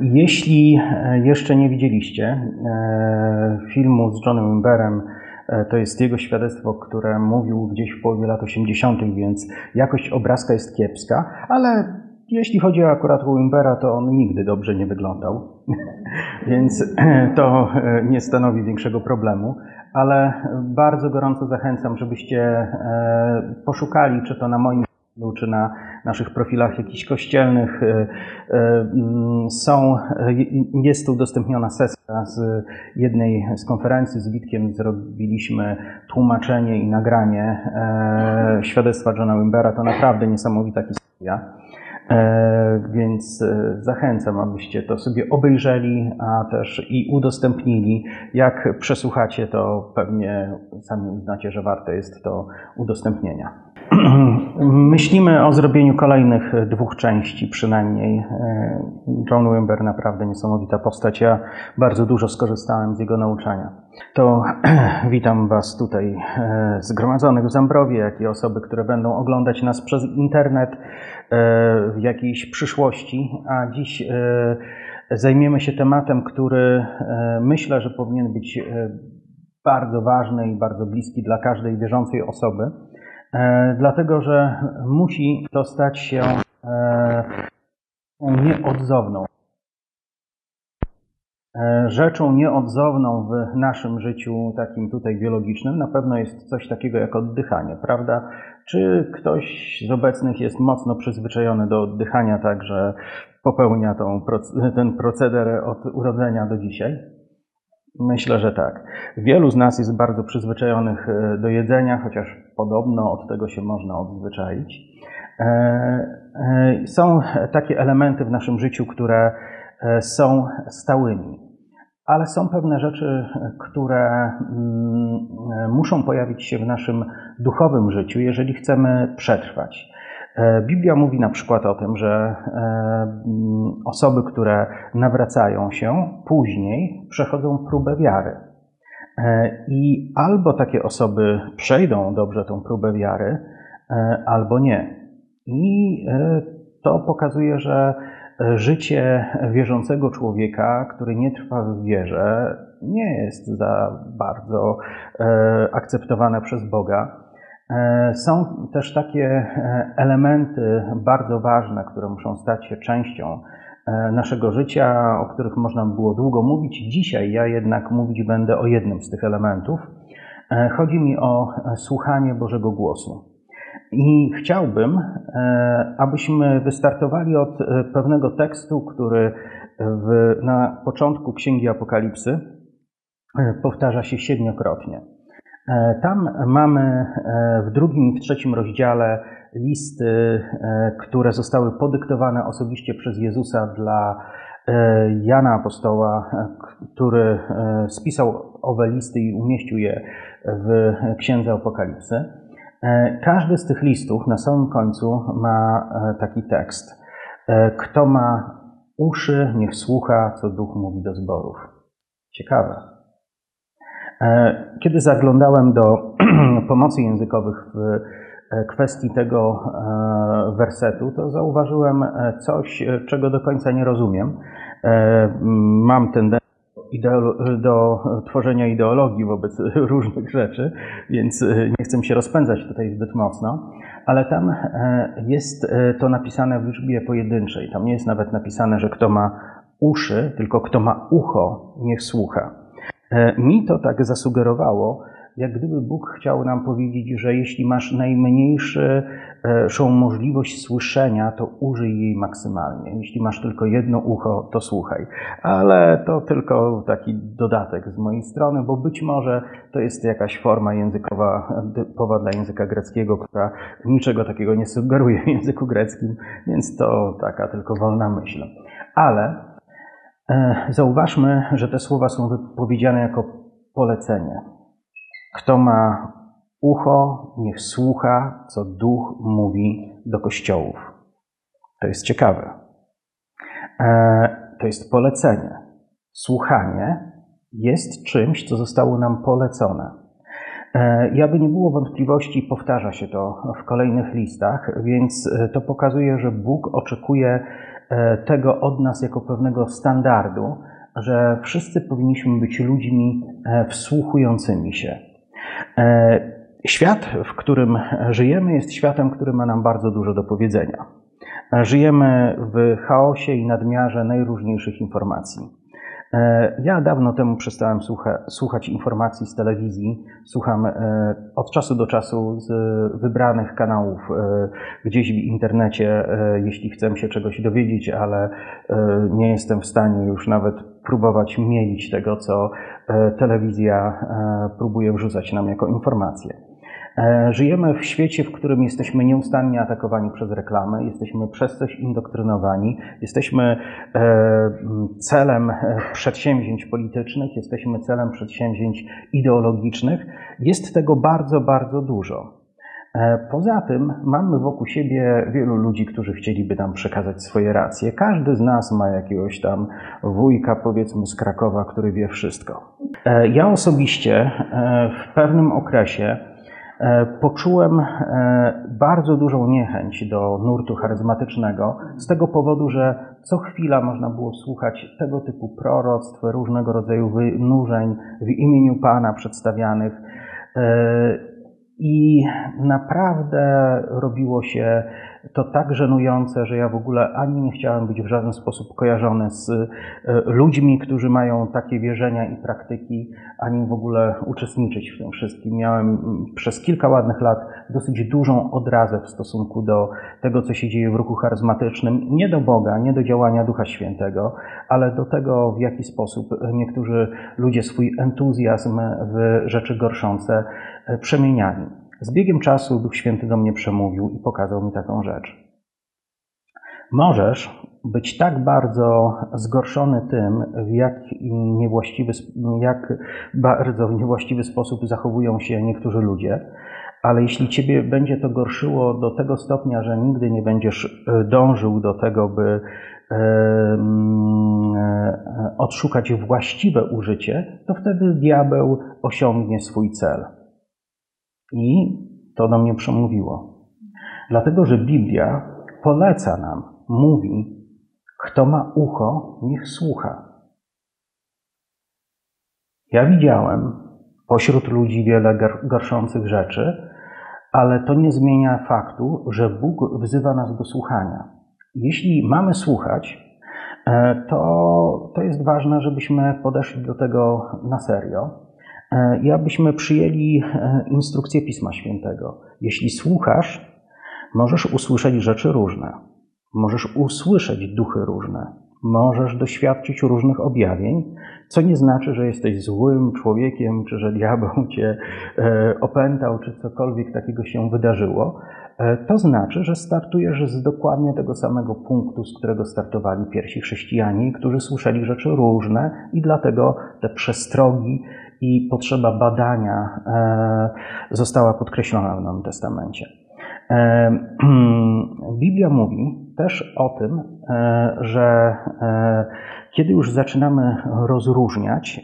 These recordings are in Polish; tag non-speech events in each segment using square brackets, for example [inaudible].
Jeśli jeszcze nie widzieliście filmu z Johnem Wimberem, to jest jego świadectwo, które mówił gdzieś w połowie lat 80., więc jakość obrazka jest kiepska, ale jeśli chodzi akurat o Wimbera, to on nigdy dobrze nie wyglądał, [laughs] więc to nie stanowi większego problemu, ale bardzo gorąco zachęcam, żebyście e, poszukali, czy to na moim czy na naszych profilach jakichś kościelnych. E, e, mm, są, jest tu udostępniona sesja z jednej z konferencji z Witkiem. Zrobiliśmy tłumaczenie i nagranie świadectwa Johna Wimbera. To naprawdę niesamowita historia. E, więc e, zachęcam, abyście to sobie obejrzeli, a też i udostępnili. Jak przesłuchacie, to pewnie sami uznacie, że warte jest to udostępnienia. [clears throat] Myślimy o zrobieniu kolejnych dwóch części przynajmniej. E, John Wimber naprawdę niesamowita postać. Ja bardzo dużo skorzystałem z jego nauczania. To [clears throat] witam Was tutaj zgromadzonych w Zambrowie, jak i osoby, które będą oglądać nas przez internet. E, w jakiejś przyszłości, a dziś e, zajmiemy się tematem, który e, myślę, że powinien być bardzo ważny i bardzo bliski dla każdej wierzącej osoby, dlatego że musi to stać się nieodzowną. Rzeczą nieodzowną w naszym życiu, takim tutaj biologicznym, na pewno jest coś takiego jak oddychanie, prawda? Czy ktoś z obecnych jest mocno przyzwyczajony do oddychania, tak że popełnia tą, ten proceder od urodzenia do dzisiaj? Myślę, że tak. Wielu z nas jest bardzo przyzwyczajonych e, do jedzenia, chociaż podobno od tego się można odzwyczaić. E, e, są takie elementy w naszym życiu, które są stałymi ale są pewne rzeczy, które mm, muszą pojawić się w naszym duchowym życiu, jeżeli chcemy przetrwać. E, Biblia mówi na przykład o tym, że e, mm, osoby, które nawracają się, później przechodzą próbę wiary. E, I albo takie osoby przejdą dobrze tą próbę wiary, albo nie. I to pokazuje, że życie wierzącego człowieka, który nie trwa w wierze, nie jest za bardzo akceptowane przez Boga. E, są też takie e, elementy bardzo ważne, które muszą stać się częścią naszego życia, o których można było długo mówić. Dzisiaj ja jednak mówić będę o jednym z tych elementów. Chodzi mi o słuchanie Bożego głosu. I chciałbym, e, abyśmy wystartowali od e, pewnego tekstu, który w, na początku Księgi Apokalipsy e, powtarza się siedmiokrotnie. Tam mamy w drugim i w trzecim rozdziale listy, które zostały podyktowane osobiście przez Jezusa dla Jana Apostoła, który spisał owe listy i umieścił je w Księdze Apokalipsy. E, każdy z tych listów na samym końcu ma e, taki tekst. E, kto ma uszy, niech słucha, co Duch mówi do zborów. Ciekawe. Kiedy zaglądałem do [clears throat] pomocy językowych w kwestii tego wersetu, to zauważyłem coś, czego do końca nie rozumiem. Mam tendencję do tworzenia ideologii wobec [laughs] różnych rzeczy, więc e, nie chcę się rozpędzać tutaj zbyt mocno, ale tam e, jest e, to napisane w liczbie pojedynczej. Tam nie jest nawet napisane, że kto ma uszy, tylko kto ma ucho, niech słucha. Mi to tak zasugerowało, jak gdyby Bóg chciał nam powiedzieć, że jeśli masz najmniejszą możliwość słyszenia, to użyj jej maksymalnie. Jeśli masz tylko jedno ucho, to słuchaj. Ale to tylko taki dodatek z mojej strony, bo być może to jest jakaś forma językowa typowa dla języka greckiego, która niczego takiego nie sugeruje w języku greckim, więc to taka tylko wolna myśl. Ale e, zauważmy, że te słowa są wypowiedziane jako polecenie. Kto ma ucho, niech słucha, co duch mówi do kościołów. To jest ciekawe. E, to jest polecenie. Słuchanie jest czymś, co zostało nam polecone. E, I aby nie było wątpliwości, powtarza się to w kolejnych listach, więc e, to pokazuje, że Bóg oczekuje tego od nas jako pewnego standardu, że wszyscy powinniśmy być ludźmi wsłuchującymi się. Świat, w którym żyjemy, jest światem, który ma nam bardzo dużo do powiedzenia. Żyjemy w chaosie i nadmiarze najróżniejszych informacji. E, ja dawno temu przestałem słucha, słuchać informacji z telewizji. Słucham e, od czasu do czasu z wybranych kanałów e, gdzieś w internecie, jeśli chcę się czegoś dowiedzieć, ale nie jestem w stanie już nawet próbować mielić tego, co telewizja próbuje wrzucać nam jako informacje. E, żyjemy w świecie, w którym jesteśmy nieustannie atakowani przez reklamy, jesteśmy przez coś indoktrynowani, jesteśmy e, celem e, przedsięwzięć politycznych, jesteśmy celem przedsięwzięć ideologicznych. Jest tego bardzo, bardzo dużo. Poza tym mamy wokół siebie wielu ludzi, którzy chcieliby nam przekazać swoje racje. Każdy z nas ma jakiegoś tam wujka, powiedzmy z Krakowa, który wie wszystko. Ja osobiście w pewnym okresie poczułem e, bardzo dużą niechęć do nurtu charyzmatycznego z tego powodu, że co chwila można było słuchać tego typu proroctw, różnego rodzaju wynurzeń w imieniu Pana przedstawianych. I naprawdę robiło się to tak żenujące, że ja w ogóle ani nie chciałem być w żaden sposób kojarzony z e, ludźmi, którzy mają takie wierzenia i praktyki, ani w ogóle uczestniczyć w tym wszystkim. Miałem przez kilka ładnych lat dosyć dużą odrazę w stosunku do tego, co się dzieje w ruchu charyzmatycznym. Nie do Boga, nie do działania Ducha Świętego, ale do tego, w jaki sposób niektórzy ludzie swój entuzjazm w rzeczy gorszące e, przemieniali. Z biegiem czasu Duch Święty do mnie przemówił i pokazał mi taką rzecz. Możesz być tak bardzo zgorszony tym, w jak niewłaściwy, jak bardzo w niewłaściwy sposób zachowują się niektórzy ludzie, ale jeśli ciebie będzie to gorszyło do tego stopnia, że nigdy nie będziesz e, dążył do tego, by e, mm, odszukać właściwe użycie, to wtedy diabeł osiągnie swój cel. I to do mnie przemówiło. Dlatego, że Biblia poleca nam, mówi, kto ma ucho, niech słucha. Ja widziałem pośród ludzi wiele gorszących rzeczy, ale to nie zmienia faktu, że Bóg wzywa nas do słuchania. Jeśli mamy słuchać, e, to, to jest ważne, żebyśmy podeszli do tego na serio i abyśmy przyjęli e, instrukcję Pisma Świętego. Jeśli słuchasz, możesz usłyszeć rzeczy różne, możesz usłyszeć duchy różne, możesz doświadczyć różnych objawień, co nie znaczy, że jesteś złym człowiekiem, czy że diabeł [laughs] cię e, opętał, czy cokolwiek takiego się wydarzyło. To znaczy, że startujesz z dokładnie tego samego punktu, z którego startowali pierwsi chrześcijanie, którzy słyszeli rzeczy różne i dlatego te przestrogi i potrzeba badania e, została podkreślona w Nowym Testamencie. E, [clears throat] Biblia mówi też o tym, e, że kiedy już zaczynamy rozróżniać,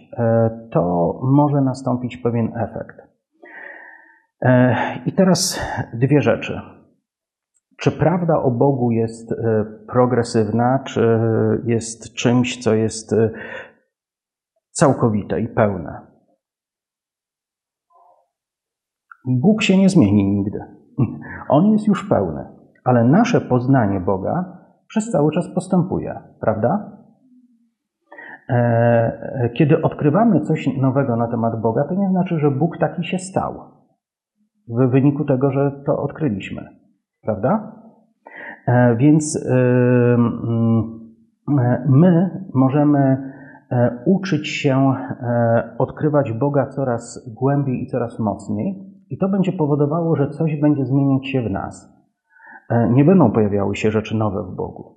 to może nastąpić pewien efekt. I teraz dwie rzeczy. Czy prawda o Bogu jest progresywna, czy jest czymś, co jest całkowite i pełne? Bóg się nie zmieni nigdy. On jest już pełny, ale nasze poznanie Boga przez cały czas postępuje, prawda? E, kiedy odkrywamy coś nowego na temat Boga, to nie znaczy, że Bóg taki się stał w wyniku tego, że to odkryliśmy, prawda? E, więc e, mm, my możemy uczyć się odkrywać Boga coraz głębiej i coraz mocniej, i to będzie powodowało, że coś będzie zmieniać się w nas. E, nie będą pojawiały się rzeczy nowe w Bogu.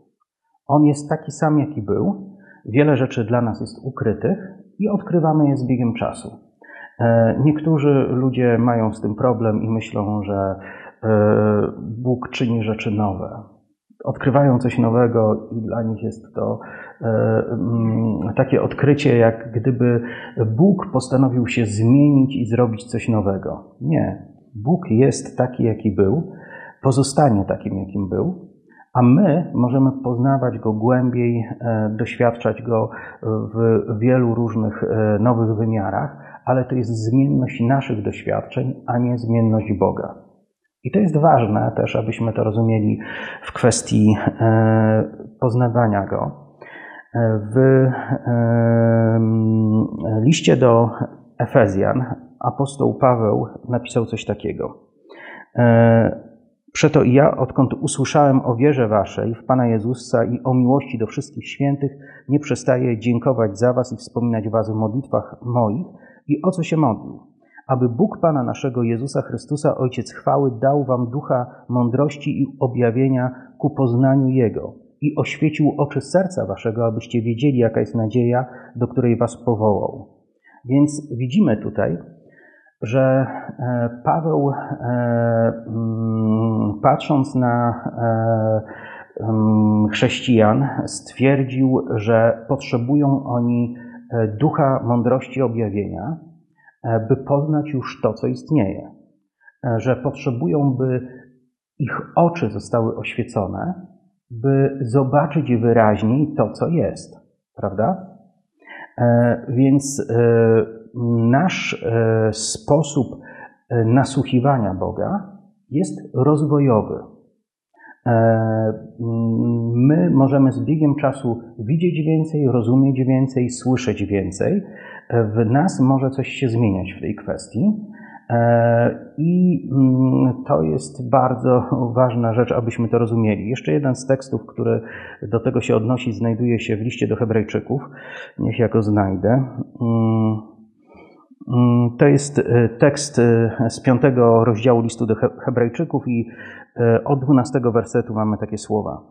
On jest taki sam, jaki był. Wiele rzeczy dla nas jest ukrytych i odkrywamy je z biegiem czasu. E, niektórzy ludzie mają z tym problem i myślą, że e, Bóg czyni rzeczy nowe odkrywają coś nowego i dla nich jest to e, mm, takie odkrycie, jak gdyby Bóg postanowił się zmienić i zrobić coś nowego. Nie. Bóg jest taki, jaki był, pozostanie takim, jakim był, a my możemy poznawać go głębiej, doświadczać go w wielu różnych nowych wymiarach, ale to jest zmienność naszych doświadczeń, a nie zmienność Boga. I to jest ważne też, abyśmy to rozumieli w kwestii poznawania go. W liście do Efezjan apostoł Paweł napisał coś takiego. E, Przeto ja, odkąd usłyszałem o wierze waszej w Pana Jezusa i o miłości do wszystkich świętych, nie przestaję dziękować za was i wspominać was w modlitwach moich i o co się modlił. Aby Bóg Pana naszego Jezusa Chrystusa, Ojciec chwały, dał wam ducha mądrości i objawienia ku poznaniu Jego i oświecił oczy serca waszego, abyście wiedzieli, jaka jest nadzieja, do której was powołał. Więc widzimy tutaj, że e, Paweł, e, mm, patrząc na e, mm, chrześcijan, stwierdził, że potrzebują oni ducha mądrości objawienia, by poznać już to, co istnieje. Że potrzebują, by ich oczy zostały oświecone, by zobaczyć wyraźniej to, co jest. Prawda? Więc nasz e, sposób e, nasłuchiwania Boga jest rozwojowy. E, my możemy z biegiem czasu widzieć więcej, rozumieć więcej, słyszeć więcej. W nas może coś się zmieniać w tej kwestii. I mm, to jest bardzo [laughs] ważna rzecz, abyśmy to rozumieli. Jeszcze jeden z tekstów, który do tego się odnosi, znajduje się w liście do Hebrajczyków. Niech ja go znajdę. Mm. Mm, to jest e, tekst e, z piątego rozdziału listu do Hebrajczyków i e, od dwunastego wersetu mamy takie słowa.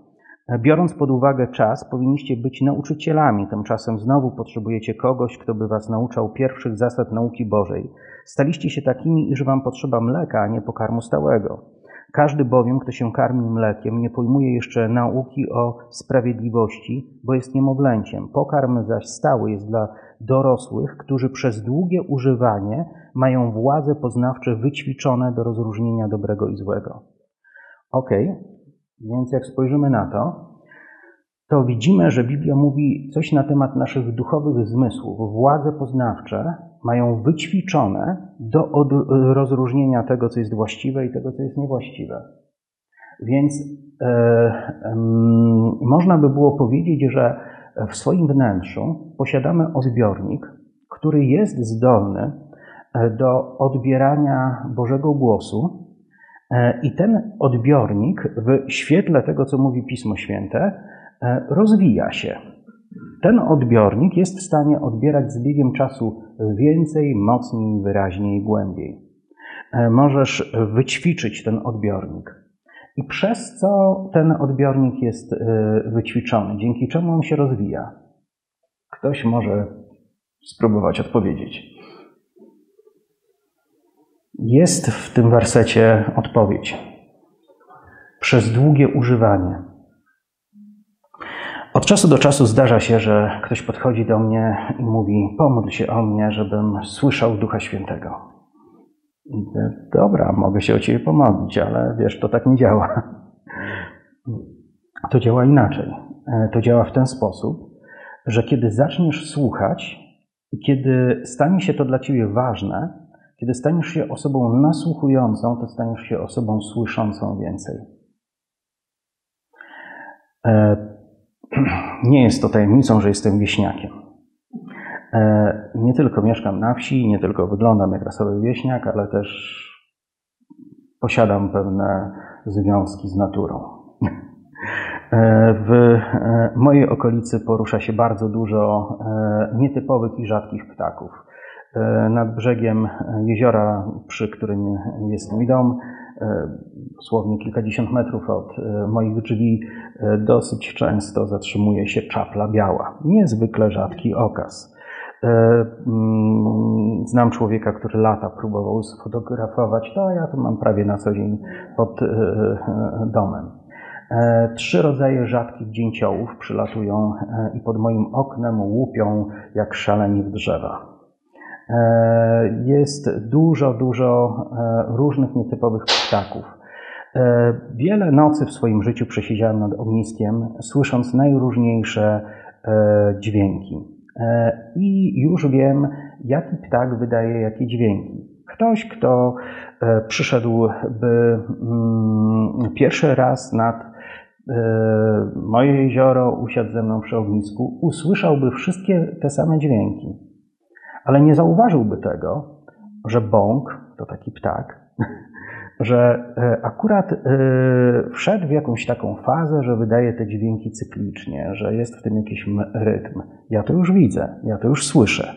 Biorąc pod uwagę czas, powinniście być nauczycielami, tymczasem znowu potrzebujecie kogoś, kto by was nauczał pierwszych zasad nauki Bożej. Staliście się takimi, iż wam potrzeba mleka, a nie pokarmu stałego. Każdy bowiem, kto się karmi mlekiem, nie pojmuje jeszcze nauki o sprawiedliwości, bo jest niemowlęciem. Pokarm zaś stały jest dla dorosłych, którzy przez długie używanie mają władze poznawcze wyćwiczone do rozróżnienia dobrego i złego. Ok, więc jak spojrzymy na to, to widzimy, że Biblia mówi coś na temat naszych duchowych zmysłów. Władze poznawcze mają wyćwiczone do rozróżnienia tego, co jest właściwe i tego, co jest niewłaściwe. Więc e, można by było powiedzieć, że w swoim wnętrzu posiadamy odbiornik, który jest zdolny e, do odbierania Bożego głosu, i ten odbiornik w świetle tego, co mówi Pismo Święte, e, rozwija się. Ten odbiornik jest w stanie odbierać z biegiem czasu więcej, mocniej, wyraźniej, głębiej. Możesz wyćwiczyć ten odbiornik. I przez co ten odbiornik jest wyćwiczony, dzięki czemu on się rozwija? Ktoś może spróbować odpowiedzieć. Jest w tym wersecie odpowiedź. Przez długie używanie. Od czasu do czasu zdarza się, że ktoś podchodzi do mnie i mówi: Pomódl się o mnie, żebym słyszał Ducha Świętego. Dobra, mogę się o ciebie pomodlić, ale wiesz, to tak nie działa. To działa inaczej. E, to działa w ten sposób, że kiedy zaczniesz słuchać i kiedy stanie się to dla ciebie ważne, kiedy staniesz się osobą nasłuchującą, to staniesz się osobą słyszącą więcej. E, [clears throat] nie jest to tajemnicą, że jestem wieśniakiem. E, nie tylko mieszkam na wsi, nie tylko wyglądam jak rasowy wieśniak, ale też posiadam pewne związki z naturą. E, w mojej okolicy porusza się bardzo dużo nietypowych i rzadkich ptaków. Nad brzegiem jeziora, przy którym jest mój dom, dosłownie kilkadziesiąt metrów od moich drzwi, dosyć często zatrzymuje się czapla biała. Niezwykle rzadki okaz. E, mm, znam człowieka, który lata próbował sfotografować, to ja to mam prawie na co dzień pod e, e, domem. Trzy rodzaje rzadkich dzięciołów przylatują i pod moim oknem łupią jak szaleni w drzewa. Jest dużo, dużo różnych nietypowych ptaków. Wiele nocy w swoim życiu przesiedziałem nad ogniskiem, słysząc najróżniejsze dźwięki. I już wiem, jaki ptak wydaje jakie dźwięki. Ktoś, kto przyszedłby mm, pierwszy raz nad moje jezioro, usiadł ze mną przy ognisku, usłyszałby wszystkie te same dźwięki, ale nie zauważyłby tego, że bąk to taki ptak, [laughs] że e, akurat e, wszedł w jakąś taką fazę, że wydaje te dźwięki cyklicznie, że jest w tym jakiś rytm. Ja to już widzę, ja to już słyszę.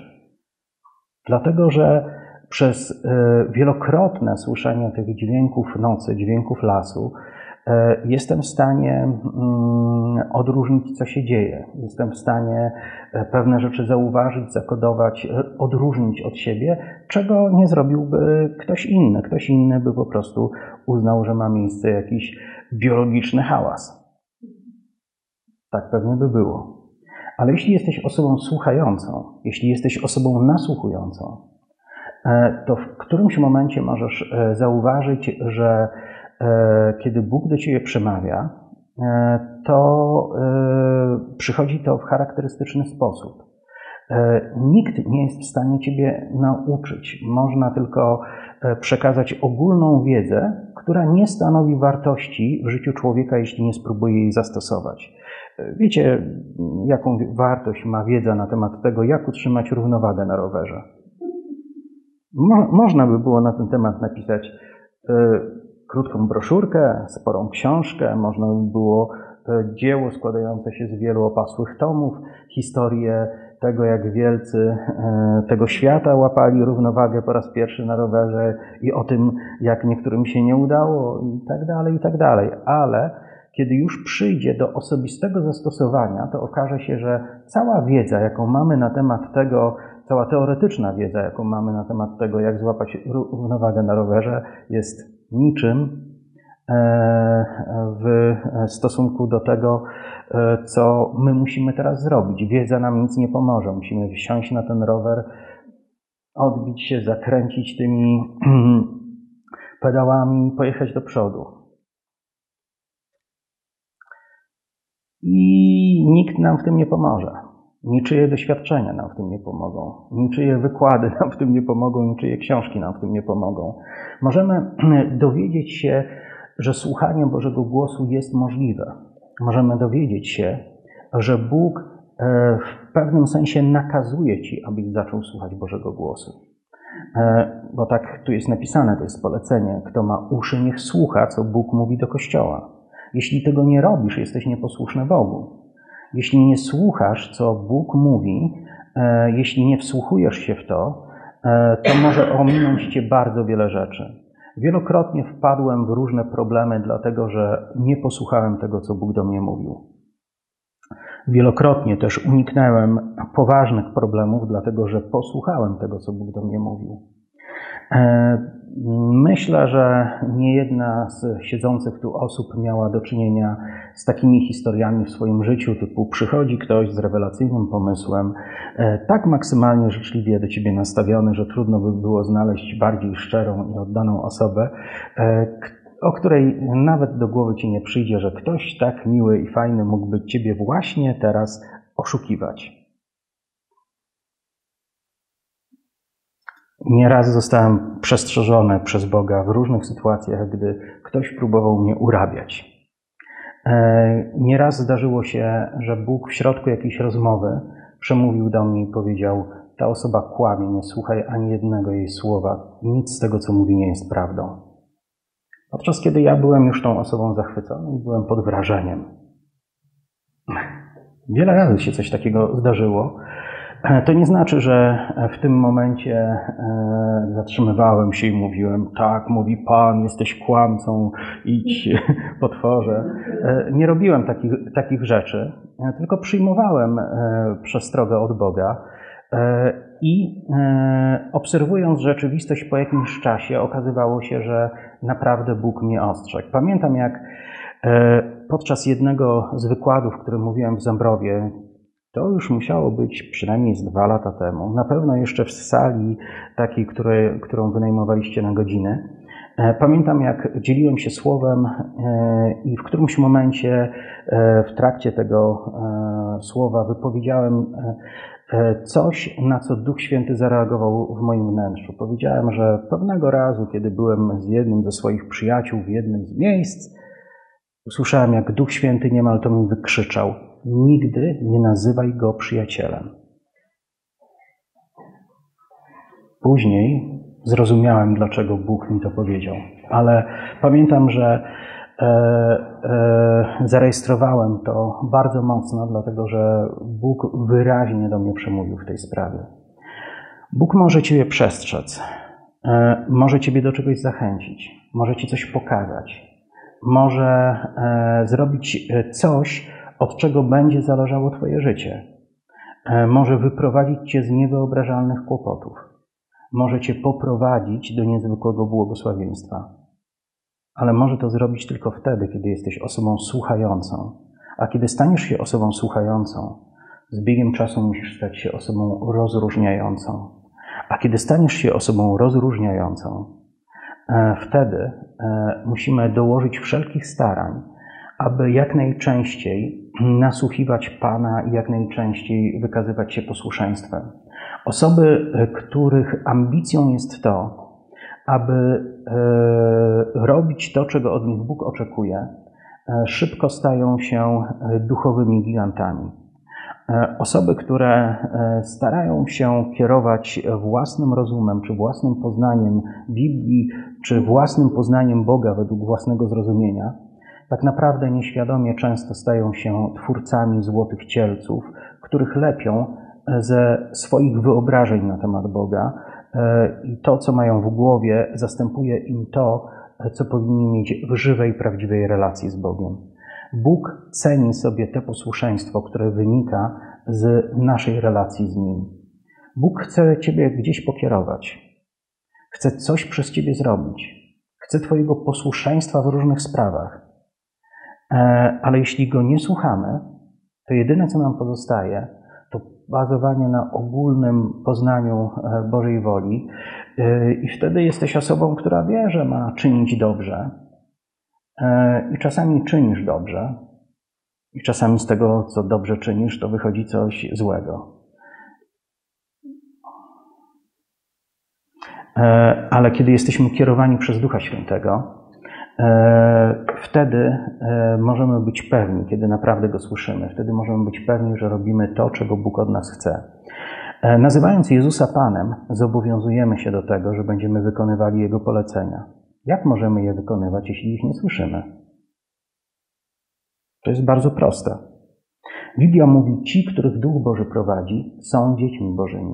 Dlatego, że przez e, wielokrotne słyszenie tych dźwięków nocy, dźwięków lasu, jestem w stanie mm, odróżnić, co się dzieje. Jestem w stanie e, pewne rzeczy zauważyć, zakodować, e, odróżnić od siebie, czego nie zrobiłby ktoś inny. Ktoś inny by po prostu uznał, że ma miejsce jakiś biologiczny hałas. Tak pewnie by było. Ale jeśli jesteś osobą słuchającą, jeśli jesteś osobą nasłuchującą, to w którymś momencie możesz zauważyć, że E, kiedy Bóg do ciebie przemawia, e, to e, przychodzi to w charakterystyczny sposób. Nikt nie jest w stanie ciebie nauczyć. Można tylko przekazać ogólną wiedzę, która nie stanowi wartości w życiu człowieka, jeśli nie spróbuje jej zastosować. Wiecie, jaką wartość ma wiedza na temat tego, jak utrzymać równowagę na rowerze? Mo można by było na ten temat napisać krótką broszurkę, sporą książkę, można by było e, dzieło składające się z wielu opasłych tomów, historię tego, jak wielcy e, tego świata łapali równowagę po raz pierwszy na rowerze i o tym, jak niektórym się nie udało i tak dalej, i tak dalej. Ale kiedy już przyjdzie do osobistego zastosowania, to okaże się, że cała wiedza, jaką mamy na temat tego, cała teoretyczna wiedza, jaką mamy na temat tego, jak złapać równowagę na rowerze, jest niczym e, w stosunku do tego, e, co my musimy teraz zrobić. Wiedza nam nic nie pomoże. Musimy wsiąść na ten rower, odbić się, zakręcić tymi [clears throat] pedałami, pojechać do przodu. I nikt nam w tym nie pomoże. Niczyje doświadczenia nam w tym nie pomogą, niczyje wykłady [laughs] nam w tym nie pomogą, niczyje książki nam w tym nie pomogą. Możemy [clears throat] dowiedzieć się, że słuchanie Bożego głosu jest możliwe. Możemy dowiedzieć się, że Bóg e, w pewnym sensie nakazuje ci, abyś zaczął słuchać Bożego głosu. E, bo tak tu jest napisane, to jest polecenie: kto ma uszy, niech słucha, co Bóg mówi do kościoła. Jeśli tego nie robisz, jesteś nieposłuszny Bogu. Jeśli nie słuchasz, co Bóg mówi, e, jeśli nie wsłuchujesz się w to, e, to może ominąć cię bardzo wiele rzeczy. Wielokrotnie wpadłem w różne problemy, dlatego że nie posłuchałem tego, co Bóg do mnie mówił. Wielokrotnie też uniknąłem poważnych problemów, dlatego że posłuchałem tego, co Bóg do mnie mówił. Myślę, że nie jedna z siedzących tu osób miała do czynienia z takimi historiami w swoim życiu, typu przychodzi ktoś z rewelacyjnym pomysłem, e, tak maksymalnie życzliwie do ciebie nastawiony, że trudno by było znaleźć bardziej szczerą i oddaną osobę, e, o której nawet do głowy ci nie przyjdzie, że ktoś tak miły i fajny mógłby ciebie właśnie teraz oszukiwać. Nieraz zostałem przestrzeżony przez Boga w różnych sytuacjach, gdy ktoś próbował mnie urabiać. E, nieraz zdarzyło się, że Bóg w środku jakiejś rozmowy przemówił do mnie i powiedział: Ta osoba kłamie, nie słuchaj ani jednego jej słowa, nic z tego, co mówi, nie jest prawdą. Podczas kiedy ja byłem już tą osobą zachwycony i byłem pod wrażeniem. Wiele razy się coś takiego zdarzyło, to nie znaczy, że w tym momencie e, zatrzymywałem się i mówiłem, tak, mówi Pan, jesteś kłamcą, idź, [laughs] potworze. E, nie robiłem takich, takich rzeczy, e, tylko przyjmowałem przestrogę od Boga i obserwując rzeczywistość po jakimś czasie, okazywało się, że naprawdę Bóg mnie ostrzegł. Pamiętam, jak podczas jednego z wykładów, który mówiłem w Zambrowie, to już musiało być przynajmniej z dwa lata temu. Na pewno jeszcze w sali takiej, której, którą wynajmowaliście na godzinę. E, pamiętam, jak dzieliłem się słowem i w którymś momencie w trakcie tego słowa wypowiedziałem coś, na co Duch Święty zareagował w moim wnętrzu. Powiedziałem, że pewnego razu, kiedy byłem z jednym ze swoich przyjaciół w jednym z miejsc, usłyszałem, jak Duch Święty niemal to mi wykrzyczał: Nigdy nie nazywaj go przyjacielem. Później zrozumiałem, dlaczego Bóg mi to powiedział. Ale pamiętam, że e, e, zarejestrowałem to bardzo mocno, dlatego że Bóg wyraźnie do mnie przemówił w tej sprawie. Bóg może Ciebie przestrzec, e, może Ciebie do czegoś zachęcić, może Ci coś pokazać, może e, zrobić e, coś, od czego będzie zależało Twoje życie. E, może wyprowadzić Cię z niewyobrażalnych kłopotów może Cię poprowadzić do niezwykłego błogosławieństwa. Ale może to zrobić tylko wtedy, kiedy jesteś osobą słuchającą. A kiedy staniesz się osobą słuchającą, z biegiem czasu musisz stać się osobą rozróżniającą. A kiedy staniesz się osobą rozróżniającą, e, wtedy e, musimy dołożyć wszelkich starań, aby jak najczęściej nasłuchiwać Pana i jak najczęściej wykazywać się posłuszeństwem. Osoby, e, których ambicją jest to, aby e, robić to, czego od nich Bóg oczekuje, e, szybko stają się duchowymi gigantami. Osoby, które starają się kierować własnym rozumem, czy własnym poznaniem Biblii, czy własnym poznaniem Boga według własnego zrozumienia, tak naprawdę nieświadomie często stają się twórcami złotych cielców, których lepią ze swoich wyobrażeń na temat Boga e, i to, co mają w głowie, zastępuje im to, co powinni mieć w żywej, prawdziwej relacji z Bogiem. Bóg ceni sobie te posłuszeństwo, które wynika z naszej relacji z Nim. Bóg chce Ciebie gdzieś pokierować. Chce coś przez Ciebie zrobić. Chce Twojego posłuszeństwa w różnych sprawach. E, ale jeśli Go nie słuchamy, to jedyne, co nam pozostaje, bazowanie na ogólnym poznaniu e, Bożej woli. E, I wtedy jesteś osobą, która wie, że ma czynić dobrze. I czasami czynisz dobrze, i czasami z tego, co dobrze czynisz, to wychodzi coś złego. Ale kiedy jesteśmy kierowani przez Ducha Świętego, wtedy e, możemy być pewni, kiedy naprawdę go słyszymy, wtedy możemy być pewni, że robimy to, czego Bóg od nas chce. E, nazywając Jezusa Panem, zobowiązujemy się do tego, że będziemy wykonywali Jego polecenia. Jak możemy je wykonywać, jeśli ich nie słyszymy? To jest bardzo proste. Biblia mówi: Ci, których Duch Boży prowadzi, są dziećmi Bożymi.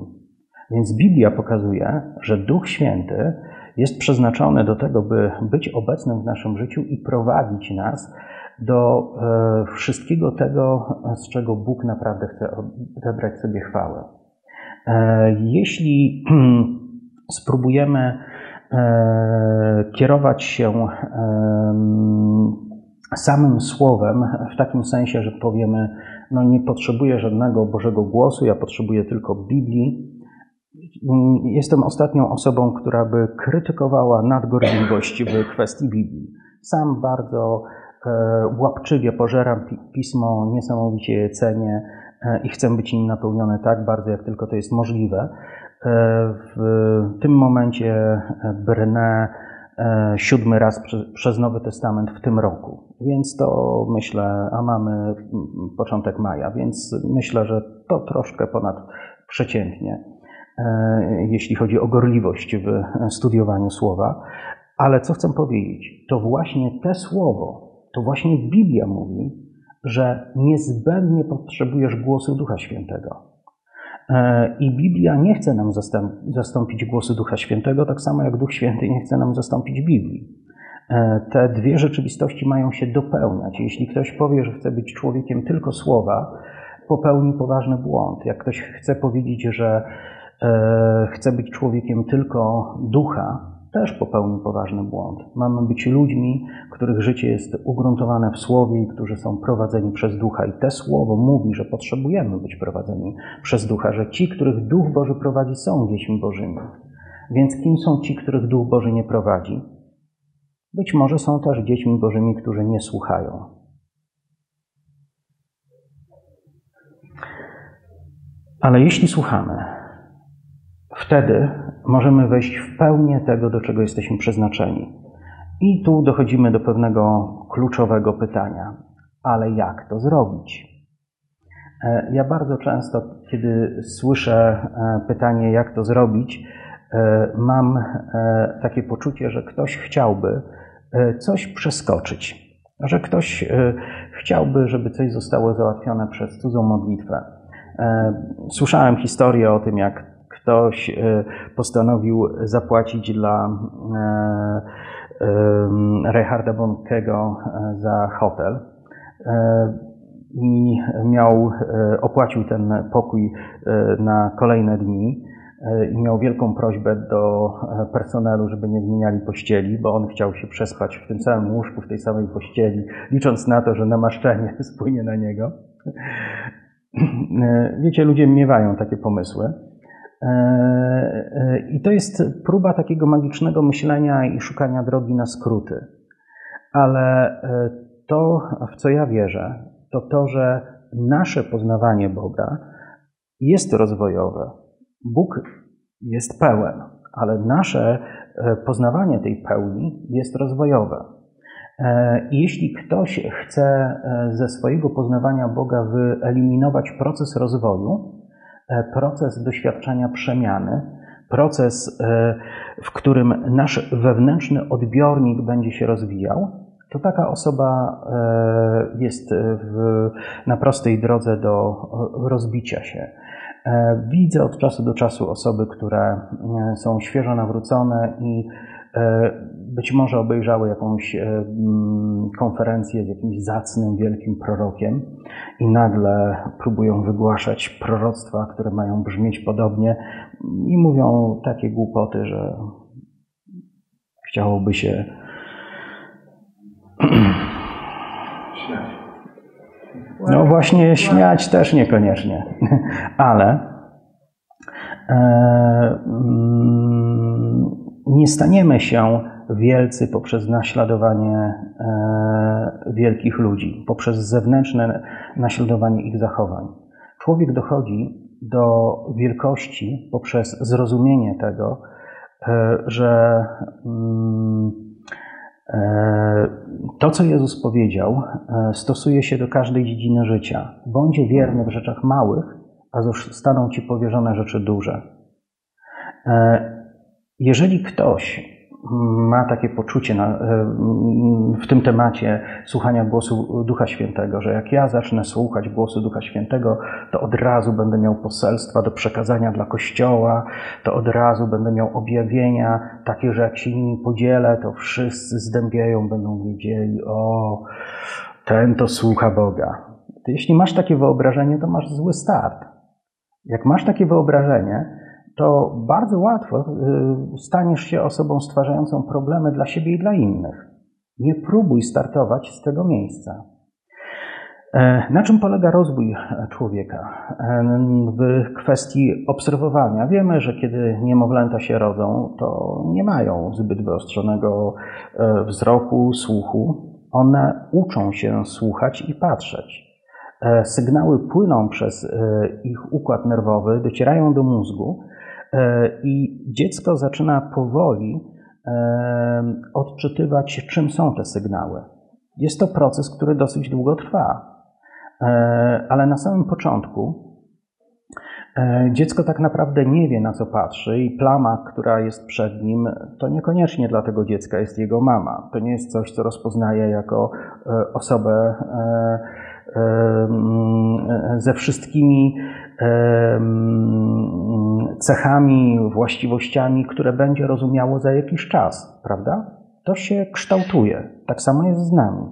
Więc Biblia pokazuje, że Duch Święty jest przeznaczone do tego, by być obecnym w naszym życiu i prowadzić nas do e, wszystkiego tego, z czego Bóg naprawdę chce odebrać sobie chwałę. E, jeśli [clears throat] spróbujemy e, kierować się samym słowem, w takim sensie, że powiemy, no nie potrzebuję żadnego Bożego głosu, ja potrzebuję tylko Biblii, Jestem ostatnią osobą, która by krytykowała nadgorliwość w kwestii Biblii. Sam bardzo e, łapczywie pożeram pismo, niesamowicie je cenię e, i chcę być nim napełniony tak bardzo, jak tylko to jest możliwe. E, w tym momencie brnę siódmy raz przez Nowy Testament w tym roku. Więc to myślę, a mamy początek maja, więc myślę, że to troszkę ponad przeciętnie. E, jeśli chodzi o gorliwość w studiowaniu słowa. Ale co chcę powiedzieć? To właśnie te słowo, to właśnie Biblia mówi, że niezbędnie potrzebujesz głosu Ducha Świętego. E, I Biblia nie chce nam zastąpić głosu Ducha Świętego, tak samo jak Duch Święty nie chce nam zastąpić Biblii. E, te dwie rzeczywistości mają się dopełniać. Jeśli ktoś powie, że chce być człowiekiem tylko słowa, popełni poważny błąd. Jak ktoś chce powiedzieć, że E, chce być człowiekiem tylko ducha, też popełni poważny błąd. Mamy być ludźmi, których życie jest ugruntowane w słowie i którzy są prowadzeni przez ducha. I te słowo mówi, że potrzebujemy być prowadzeni przez ducha, że ci, których duch Boży prowadzi, są dziećmi Bożymi. Więc kim są ci, których duch Boży nie prowadzi? Być może są też dziećmi Bożymi, którzy nie słuchają. Ale jeśli słuchamy, wtedy możemy wejść w pełnię tego, do czego jesteśmy przeznaczeni. I tu dochodzimy do pewnego kluczowego pytania: ale jak to zrobić? E, ja bardzo często, kiedy słyszę e, pytanie, jak to zrobić, e, mam takie poczucie, że ktoś chciałby coś przeskoczyć, że ktoś chciałby, żeby coś zostało załatwione przez cudzą modlitwę. Słyszałem historię o tym, jak ktoś postanowił zapłacić dla Reinharda Bonkego za hotel i miał, e, opłacił ten pokój e, na kolejne dni e, i miał wielką prośbę do personelu, żeby nie zmieniali pościeli, bo on chciał się przespać w tym samym łóżku, w tej samej pościeli, licząc na to, że namaszczenie [laughs] spłynie na niego. Wiecie, ludzie miewają takie pomysły. I to jest próba takiego magicznego myślenia i szukania drogi na skróty. Ale to, w co ja wierzę, to to, że nasze poznawanie Boga jest rozwojowe. Bóg jest pełen, ale nasze e, poznawanie tej pełni jest rozwojowe. E, jeśli ktoś chce e, ze swojego poznawania Boga wyeliminować proces rozwoju, proces doświadczenia przemiany, proces, w którym nasz wewnętrzny odbiornik będzie się rozwijał, to taka osoba e, jest w, na prostej drodze do rozbicia się. E, widzę od czasu do czasu osoby, które e, są świeżo nawrócone i być może obejrzały jakąś konferencję z jakimś zacnym, wielkim prorokiem i nagle próbują wygłaszać proroctwa, które mają brzmieć podobnie i mówią takie głupoty, że chciałoby się [clears throat] no właśnie, śmiać też niekoniecznie, [laughs] ale e, mm, nie staniemy się wielcy poprzez naśladowanie e, wielkich ludzi, poprzez zewnętrzne naśladowanie ich zachowań. Człowiek dochodzi do wielkości poprzez zrozumienie tego, e, że mm, E, to, co Jezus powiedział, stosuje się do każdej dziedziny życia. Bądź wierny w rzeczach małych, a zostaną ci powierzone rzeczy duże. Jeżeli ktoś ma takie poczucie na, e, w tym temacie słuchania głosu Ducha Świętego, że jak ja zacznę słuchać głosu Ducha Świętego, to od razu będę miał poselstwa do przekazania dla Kościoła, to od razu będę miał objawienia takie, że jak się nimi podzielę, to wszyscy zdębieją, będą wiedzieli, o, ten to słucha Boga. Jeśli masz takie wyobrażenie, to masz zły start. Jak masz takie wyobrażenie, to bardzo łatwo y, staniesz się osobą stwarzającą problemy dla siebie i dla innych. Nie próbuj startować z tego miejsca. E, na czym polega rozwój człowieka? E, w kwestii obserwowania. Wiemy, że kiedy niemowlęta się rodzą, to nie mają zbyt wyostrzonego e, wzroku, słuchu. One uczą się słuchać i patrzeć. Sygnały płyną przez ich układ nerwowy, docierają do mózgu I dziecko zaczyna powoli e, odczytywać, czym są te sygnały. Jest to proces, który dosyć długo trwa, e, ale na samym początku dziecko tak naprawdę nie wie, na co patrzy, i plama, która jest przed nim, to niekoniecznie dla tego dziecka jest jego mama. To nie jest coś, co rozpoznaje jako osobę ze wszystkimi cechami, właściwościami, które będzie rozumiało za jakiś czas, prawda? To się kształtuje. Tak samo jest z nami.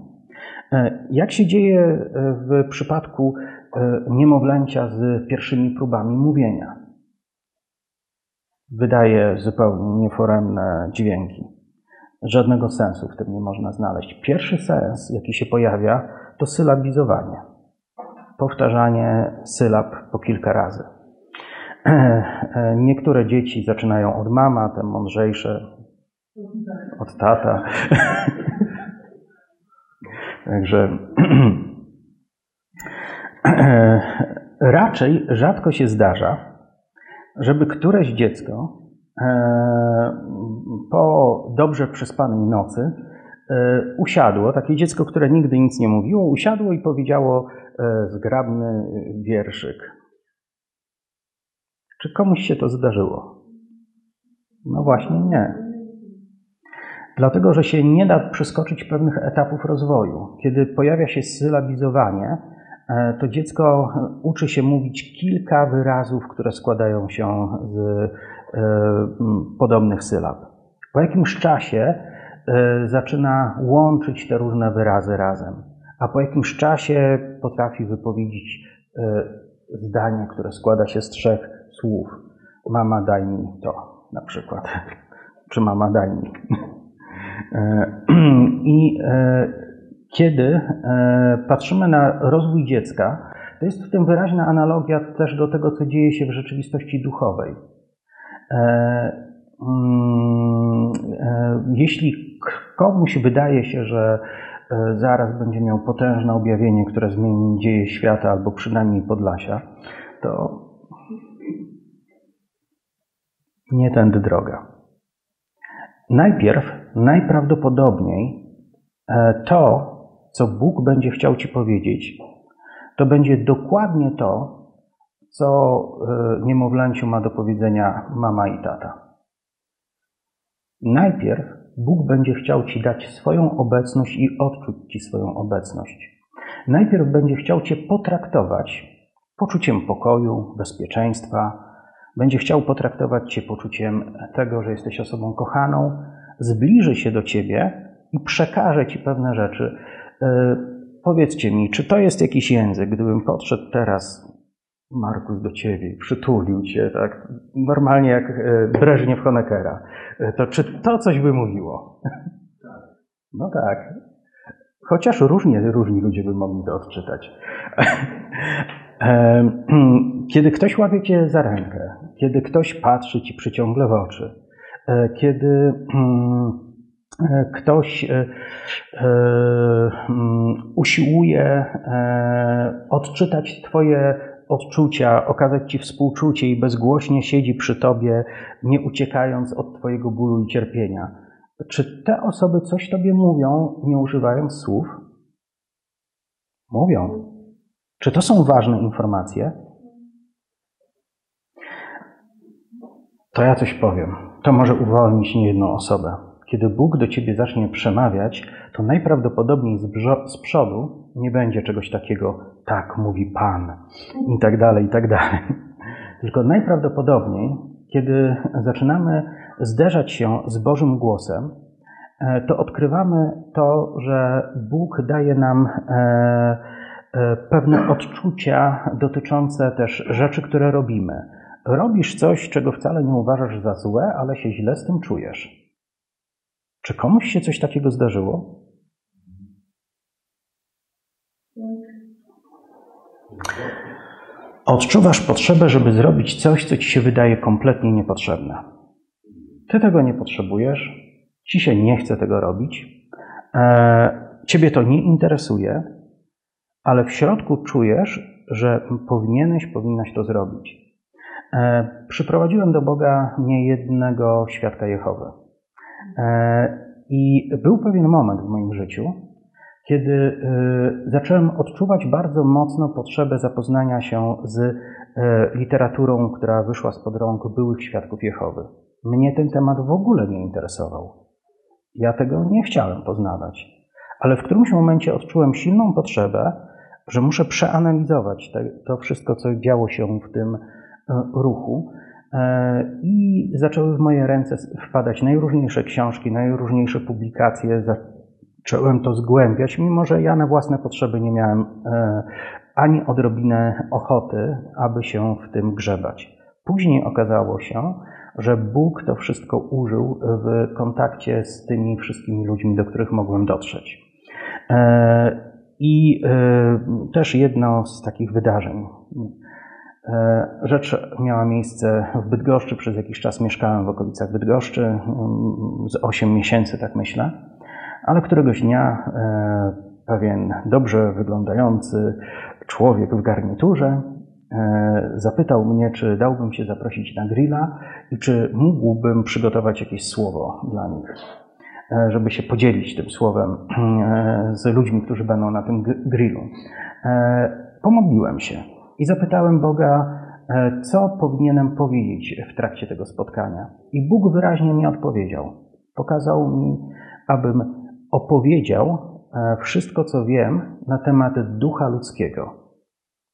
E, jak się dzieje e, w przypadku e, niemowlęcia z pierwszymi próbami mówienia? Wydaje zupełnie nieforemne dźwięki. Żadnego sensu w tym nie można znaleźć. Pierwszy sens, jaki się pojawia, to sylabizowanie. Powtarzanie sylab po kilka razy. [clears throat] Niektóre dzieci zaczynają od mama, te mądrzejsze Od tata. [laughs] Także [clears throat] raczej rzadko się zdarza, żeby któreś dziecko e, po dobrze przespanej nocy e, usiadło, takie dziecko, które nigdy nic nie mówiło, usiadło i powiedziało zgrabny wierszyk. Czy komuś się to zdarzyło? No właśnie nie. Dlatego, że się nie da przeskoczyć pewnych etapów rozwoju. Kiedy pojawia się sylabizowanie, e, to dziecko uczy się mówić kilka wyrazów, które składają się z e, podobnych sylab. Po jakimś czasie e, zaczyna łączyć te różne wyrazy razem, a po jakimś czasie potrafi wypowiedzieć zdanie, które składa się z trzech słów. Mama daj mi to, na przykład. [laughs] Czy mama daj mi. E, [clears throat] I e, kiedy e, patrzymy na rozwój dziecka, to jest w tym wyraźna analogia też do tego, co dzieje się w rzeczywistości duchowej. Mm, jeśli komuś wydaje się, że zaraz będzie miał potężne objawienie, które zmieni dzieje świata albo przynajmniej Podlasia, to nie tędy droga. Najpierw, najprawdopodobniej, e, to, co Bóg będzie chciał Ci powiedzieć, to będzie dokładnie to, co e, niemowlęciu ma do powiedzenia mama i tata. Najpierw Bóg będzie chciał Ci dać swoją obecność i odczuć Ci swoją obecność. Najpierw będzie chciał Cię potraktować poczuciem pokoju, bezpieczeństwa, będzie chciał potraktować Cię poczuciem tego, że jesteś osobą kochaną, zbliży się do Ciebie i przekaże Ci pewne rzeczy. E, powiedzcie mi, czy to jest jakiś język, gdybym podszedł teraz, Markus, do Ciebie przytulił Cię, tak, normalnie jak e, Breżniew Honeckera, e, to czy to coś by mówiło? No tak. Chociaż różnie, różni ludzie by mogli to odczytać. Kiedy ktoś łapie cię za rękę, kiedy ktoś patrzy ci przyciągle w oczy, e, kiedy mm, e, ktoś e, mm, usiłuje odczytać Twoje odczucia, okazać Ci współczucie i bezgłośnie siedzi przy Tobie, nie uciekając od Twojego bólu i cierpienia. Czy te osoby coś Tobie mówią, nie używając słów? Mówią. Czy to są ważne informacje? To ja coś powiem. To może uwolnić niejedną osobę. Kiedy Bóg do ciebie zacznie przemawiać, to najprawdopodobniej z, z przodu nie będzie czegoś takiego, tak mówi Pan i tak dalej, i tak dalej. Tylko najprawdopodobniej, kiedy zaczynamy zderzać się z Bożym głosem, e, to odkrywamy to, że Bóg daje nam e, E, pewne odczucia dotyczące też rzeczy, które robimy. Robisz coś, czego wcale nie uważasz za złe, ale się źle z tym czujesz. Czy komuś się coś takiego zdarzyło? Odczuwasz potrzebę, żeby zrobić coś, co ci się wydaje kompletnie niepotrzebne. Ty tego nie potrzebujesz, ci się nie chce tego robić, e, ciebie to nie interesuje, ale w środku czujesz, że powinieneś, powinnaś to zrobić. E, przyprowadziłem do Boga niejednego świadka Jehowy. E, I był pewien moment w moim życiu, kiedy e, zacząłem odczuwać bardzo mocno potrzebę zapoznania się z literaturą, która wyszła spod rąk byłych świadków Jehowy. Mnie ten temat w ogóle nie interesował. Ja tego nie chciałem poznawać. Ale w którymś momencie odczułem silną potrzebę, że muszę przeanalizować to wszystko, co działo się w tym e, ruchu. I zaczęły w moje ręce wpadać najróżniejsze książki, najróżniejsze publikacje. Zacząłem to zgłębiać, mimo że ja na własne potrzeby nie miałem e, ani odrobinę ochoty, aby się w tym grzebać. Później okazało się, że Bóg to wszystko użył w kontakcie z tymi wszystkimi ludźmi, do których mogłem dotrzeć. I e, też jedno z takich wydarzeń. Rzecz miała miejsce w Bydgoszczy, przez jakiś czas mieszkałem w okolicach Bydgoszczy, mm, z 8 miesięcy, tak myślę, ale któregoś dnia pewien dobrze wyglądający człowiek w garniturze E, zapytał mnie, czy dałbym się zaprosić na grilla i czy mógłbym przygotować jakieś słowo dla nich, e, żeby się podzielić tym słowem e, z ludźmi, którzy będą na tym grillu. Pomodliłem się i zapytałem Boga, co powinienem powiedzieć w trakcie tego spotkania. I Bóg wyraźnie mi odpowiedział. Pokazał mi, abym opowiedział wszystko, co wiem na temat ducha ludzkiego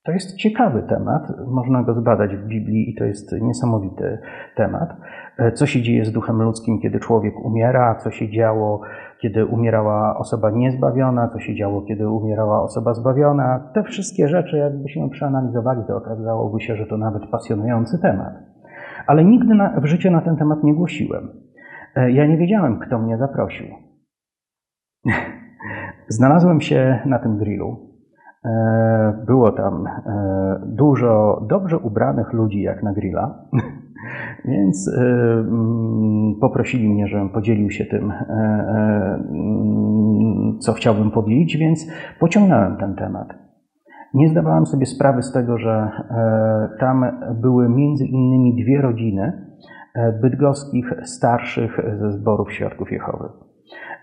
to jest ciekawy temat, można go zbadać w Biblii i to jest niesamowity temat. E, co się dzieje z duchem ludzkim, kiedy człowiek umiera, co się działo, kiedy umierała osoba niezbawiona, co się działo, kiedy umierała osoba zbawiona. Te wszystkie rzeczy, jakbyśmy przeanalizowali, to okazałoby się, że to nawet pasjonujący temat. Ale nigdy na, w życiu na ten temat nie głosiłem. E, ja nie wiedziałem, kto mnie zaprosił. [laughs] Znalazłem się na tym grillu E, było tam e, dużo dobrze ubranych ludzi, jak na grilla, [laughs] więc e, mm, poprosili mnie, żebym podzielił się tym, mm, co chciałbym powiedzieć, więc pociągnąłem ten temat. Nie zdawałem sobie sprawy z tego, że tam były między innymi dwie rodziny bydgoskich starszych ze zborów Świadków Jehowy.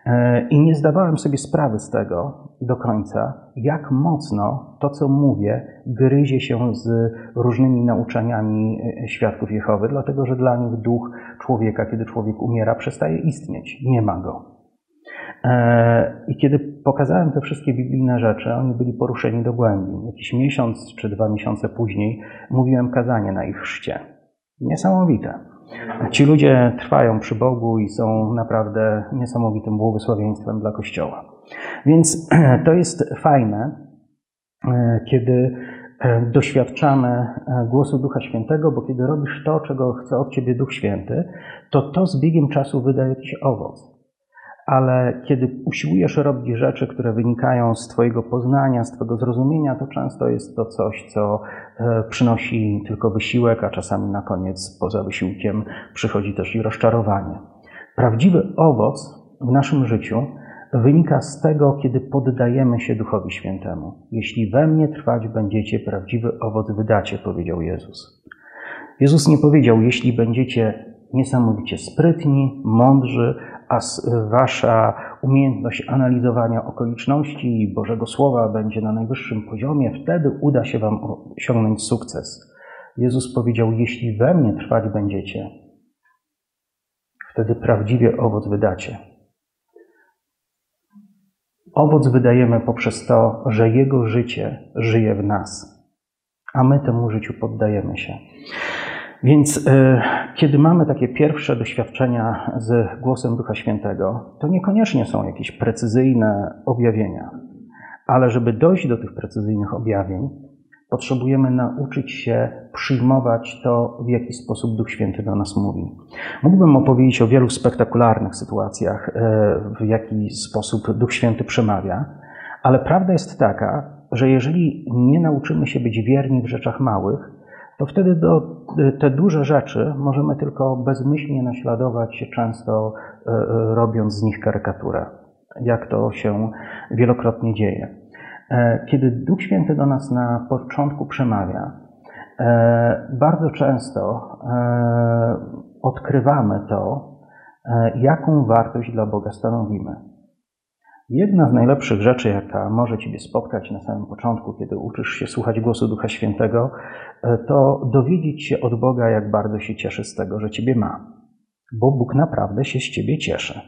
E, I nie zdawałem sobie sprawy z tego do końca, jak mocno to, co mówię, gryzie się z różnymi nauczaniami e, świadków Jehowy, dlatego że dla nich duch człowieka, kiedy człowiek umiera, przestaje istnieć. Nie ma go. E, I kiedy pokazałem te wszystkie biblijne rzeczy, oni byli poruszeni do głębi. Jakiś miesiąc czy dwa miesiące później mówiłem kazanie na ich chrzcie. Niesamowite. Ci ludzie trwają przy Bogu i są naprawdę niesamowitym błogosławieństwem dla Kościoła. Więc [clears throat] to jest fajne, e, kiedy e, doświadczamy e, głosu Ducha Świętego, bo kiedy robisz to, czego chce od ciebie Duch Święty, to to z biegiem czasu wyda jakiś owoc ale kiedy usiłujesz robić rzeczy, które wynikają z Twojego poznania, z Twojego zrozumienia, to często jest to coś, co e, przynosi tylko wysiłek, a czasami na koniec poza wysiłkiem przychodzi też i rozczarowanie. Prawdziwy owoc w naszym życiu wynika z tego, kiedy poddajemy się Duchowi Świętemu. Jeśli we mnie trwać będziecie, prawdziwy owoc wydacie, powiedział Jezus. Jezus nie powiedział, jeśli będziecie niesamowicie sprytni, mądrzy, a wasza umiejętność analizowania okoliczności i Bożego Słowa będzie na najwyższym poziomie, wtedy uda się wam osiągnąć sukces. Jezus powiedział: Jeśli we mnie trwać będziecie, wtedy prawdziwie owoc wydacie. Owoc wydajemy poprzez to, że Jego życie żyje w nas, a my temu życiu poddajemy się. Więc e, kiedy mamy takie pierwsze doświadczenia z głosem Ducha Świętego, to niekoniecznie są jakieś precyzyjne objawienia, ale żeby dojść do tych precyzyjnych objawień, potrzebujemy nauczyć się przyjmować to, w jaki sposób Duch Święty do nas mówi. Mógłbym opowiedzieć o wielu spektakularnych sytuacjach, e, w jaki sposób Duch Święty przemawia, ale prawda jest taka, że jeżeli nie nauczymy się być wierni w rzeczach małych, to wtedy do, te duże rzeczy możemy tylko bezmyślnie naśladować, często e, e, robiąc z nich karykaturę, jak to się wielokrotnie dzieje. E, kiedy Duch Święty do nas na początku przemawia, bardzo często odkrywamy to, jaką wartość dla Boga stanowimy. Jedna z najlepszych rzeczy, jaka może Ciebie spotkać na samym początku, kiedy uczysz się słuchać głosu Ducha Świętego, e, to dowiedzieć się od Boga, jak bardzo się cieszy z tego, że Ciebie ma. Bo Bóg naprawdę się z Ciebie cieszy.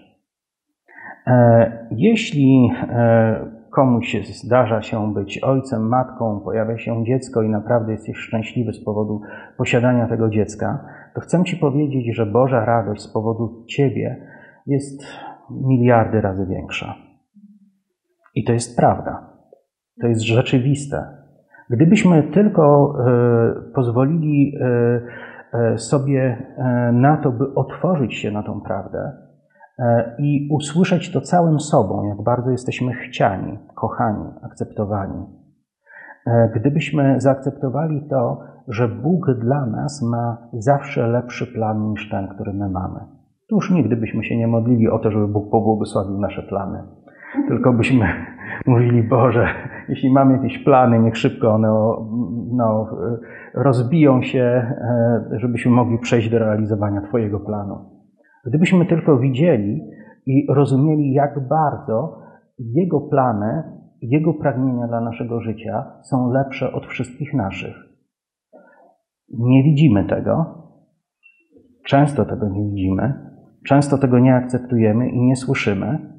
E, jeśli e, komuś zdarza się być ojcem, matką, pojawia się dziecko i naprawdę jesteś szczęśliwy z powodu posiadania tego dziecka, to chcę Ci powiedzieć, że Boża radość z powodu Ciebie jest miliardy razy większa. I to jest prawda. To jest rzeczywiste. Gdybyśmy tylko e, pozwolili e, e, sobie na to, by otworzyć się na tą prawdę i usłyszeć to całym sobą, jak bardzo jesteśmy chciani, kochani, akceptowani. Gdybyśmy zaakceptowali to, że Bóg dla nas ma zawsze lepszy plan niż ten, który my mamy. To już nigdy byśmy się nie modlili o to, żeby Bóg pobłogosławił nasze plany. Tylko byśmy [laughs] mówili, Boże, jeśli mamy jakieś plany, niech szybko one no, rozbiją się, e, żebyśmy mogli przejść do realizowania Twojego planu. Gdybyśmy tylko widzieli i rozumieli, jak bardzo Jego plany, Jego pragnienia dla naszego życia są lepsze od wszystkich naszych. Nie widzimy tego, często tego nie widzimy, często tego nie akceptujemy i nie słyszymy.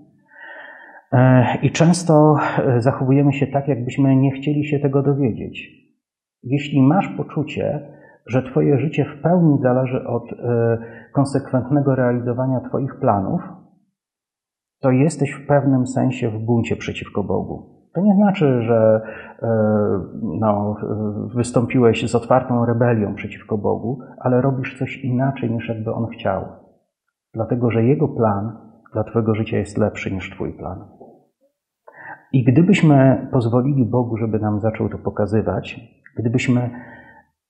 E, I często e, zachowujemy się tak, jakbyśmy nie chcieli się tego dowiedzieć. Jeśli masz poczucie, że Twoje życie w pełni zależy od e, konsekwentnego realizowania Twoich planów, to jesteś w pewnym sensie w buncie przeciwko Bogu. To nie znaczy, że no, wystąpiłeś z otwartą rebelią przeciwko Bogu, ale robisz coś inaczej niż jakby On chciał. Dlatego, że Jego plan dla Twojego życia jest lepszy niż Twój plan. I gdybyśmy pozwolili Bogu, żeby nam zaczął to pokazywać, gdybyśmy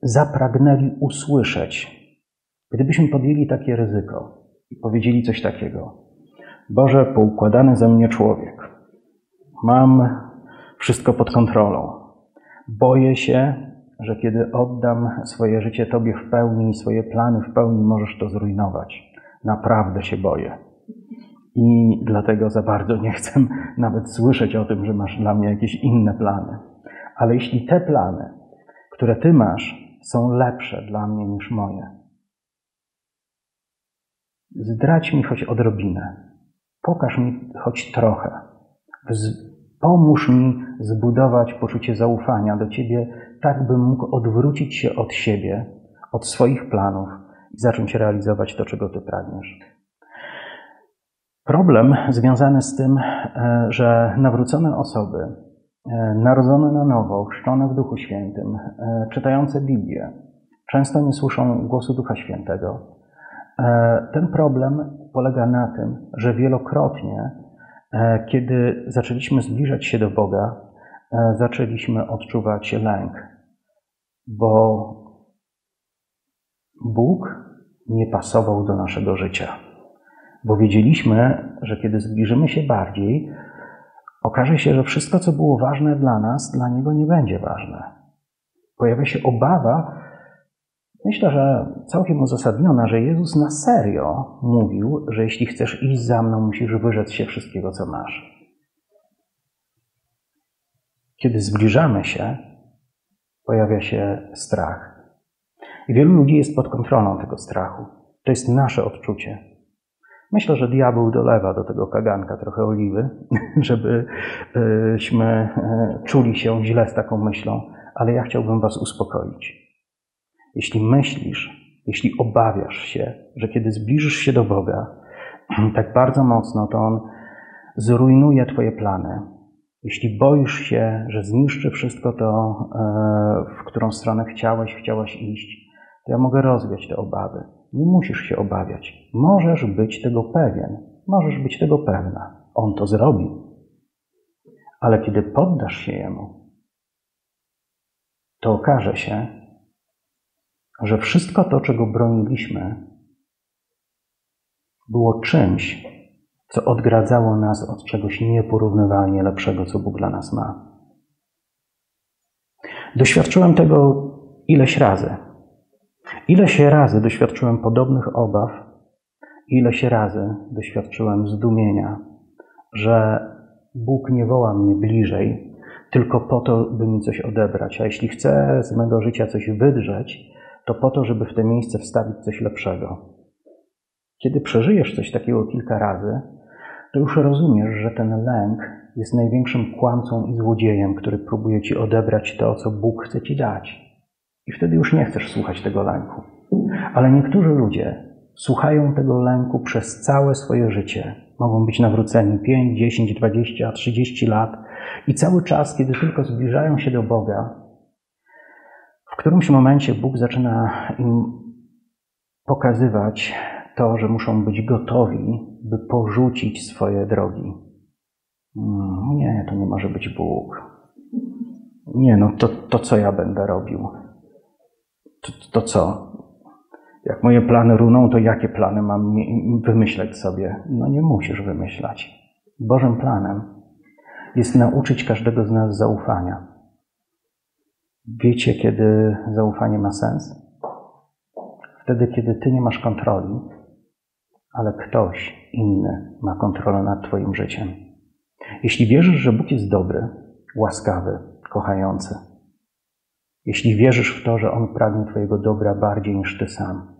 zapragnęli usłyszeć, gdybyśmy podjęli takie ryzyko i powiedzieli coś takiego: Boże, poukładany ze mnie człowiek, mam wszystko pod kontrolą. Boję się, że kiedy oddam swoje życie Tobie w pełni i swoje plany w pełni, możesz to zrujnować. Naprawdę się boję. I dlatego za bardzo nie chcę nawet słyszeć o tym, że masz dla mnie jakieś inne plany. Ale jeśli te plany, które Ty masz, są lepsze dla mnie niż moje, zdrać mi choć odrobinę, pokaż mi choć trochę, pomóż mi zbudować poczucie zaufania do Ciebie, tak bym mógł odwrócić się od siebie, od swoich planów i zacząć realizować to, czego Ty pragniesz. Problem związany z tym, e, że nawrócone osoby, e, narodzone na nowo, chrzczone w Duchu Świętym, e, czytające Biblię, często nie słyszą głosu Ducha Świętego. Ten problem polega na tym, że wielokrotnie, kiedy zaczęliśmy zbliżać się do Boga, zaczęliśmy odczuwać lęk, bo Bóg nie pasował do naszego życia bo wiedzieliśmy, że kiedy zbliżymy się bardziej, okaże się, że wszystko, co było ważne dla nas, dla Niego nie będzie ważne. Pojawia się obawa, myślę, że całkiem uzasadniona, że Jezus na serio mówił, że jeśli chcesz iść za mną, musisz wyrzec się wszystkiego, co masz. Kiedy zbliżamy się, pojawia się strach. I wielu ludzi jest pod kontrolą tego strachu. To jest nasze odczucie. Myślę, że diabeł dolewa do tego kaganka trochę oliwy, [laughs] żebyśmy e, czuli się źle z taką myślą, ale ja chciałbym Was uspokoić. Jeśli myślisz, jeśli obawiasz się, że kiedy zbliżysz się do Boga [clears throat] tak bardzo mocno, to On zrujnuje Twoje plany, jeśli boisz się, że zniszczy wszystko to, e, w którą stronę chciałeś, chciałaś iść, to ja mogę rozwiać te obawy. Nie musisz się obawiać. Możesz być tego pewien. Możesz być tego pewna. On to zrobi. Ale kiedy poddasz się Jemu, to okaże się, że wszystko to, czego broniliśmy, było czymś, co odgradzało nas od czegoś nieporównywalnie lepszego, co Bóg dla nas ma. Doświadczyłem tego ileś razy. Ileś razy doświadczyłem podobnych obaw, ileś razy doświadczyłem zdumienia, że Bóg nie woła mnie bliżej, tylko po to, by mi coś odebrać. A jeśli chce z mego życia coś wydrzeć, to po to, żeby w te miejsce wstawić coś lepszego. Kiedy przeżyjesz coś takiego kilka razy, to już rozumiesz, że ten lęk jest największym kłamcą i złodziejem, który próbuje ci odebrać to, co Bóg chce ci dać. I wtedy już nie chcesz słuchać tego lęku. Ale niektórzy ludzie słuchają tego lęku przez całe swoje życie. Mogą być nawróceni 5, 10, 20, 30 lat i cały czas, kiedy tylko zbliżają się do Boga, w którymś momencie Bóg zaczyna im pokazywać to, że muszą być gotowi, by porzucić swoje drogi. Mm, nie, to nie może być Bóg. Nie, no to, to co ja będę robił? To, to co? Jak moje plany runą, to jakie plany mam wymyśleć sobie? No nie musisz wymyślać. Bożym planem jest nauczyć każdego z nas zaufania. Wiecie, kiedy zaufanie ma sens? Wtedy, kiedy ty nie masz kontroli, ale ktoś inny ma kontrolę nad Twoim życiem. Jeśli wierzysz, że Bóg jest dobry, łaskawy, kochający, jeśli wierzysz w to, że On pragnie Twojego dobra bardziej niż Ty sam,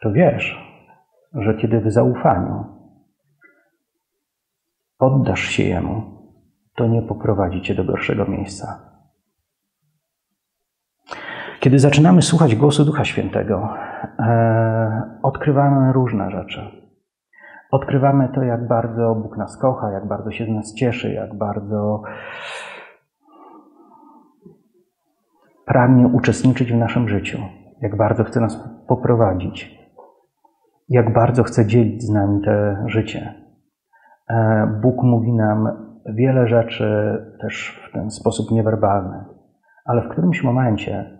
to wiesz, że kiedy w zaufaniu poddasz się Jemu, to nie poprowadzi Cię do gorszego miejsca. Kiedy zaczynamy słuchać głosu Ducha Świętego, e, odkrywamy różne rzeczy. Odkrywamy to, jak bardzo Bóg nas kocha, jak bardzo się z nas cieszy, jak bardzo pragnie uczestniczyć w naszym życiu, jak bardzo chce nas poprowadzić, jak bardzo chce dzielić z nami te życie. E, Bóg mówi nam wiele rzeczy też w ten sposób niewerbalny, ale w którymś momencie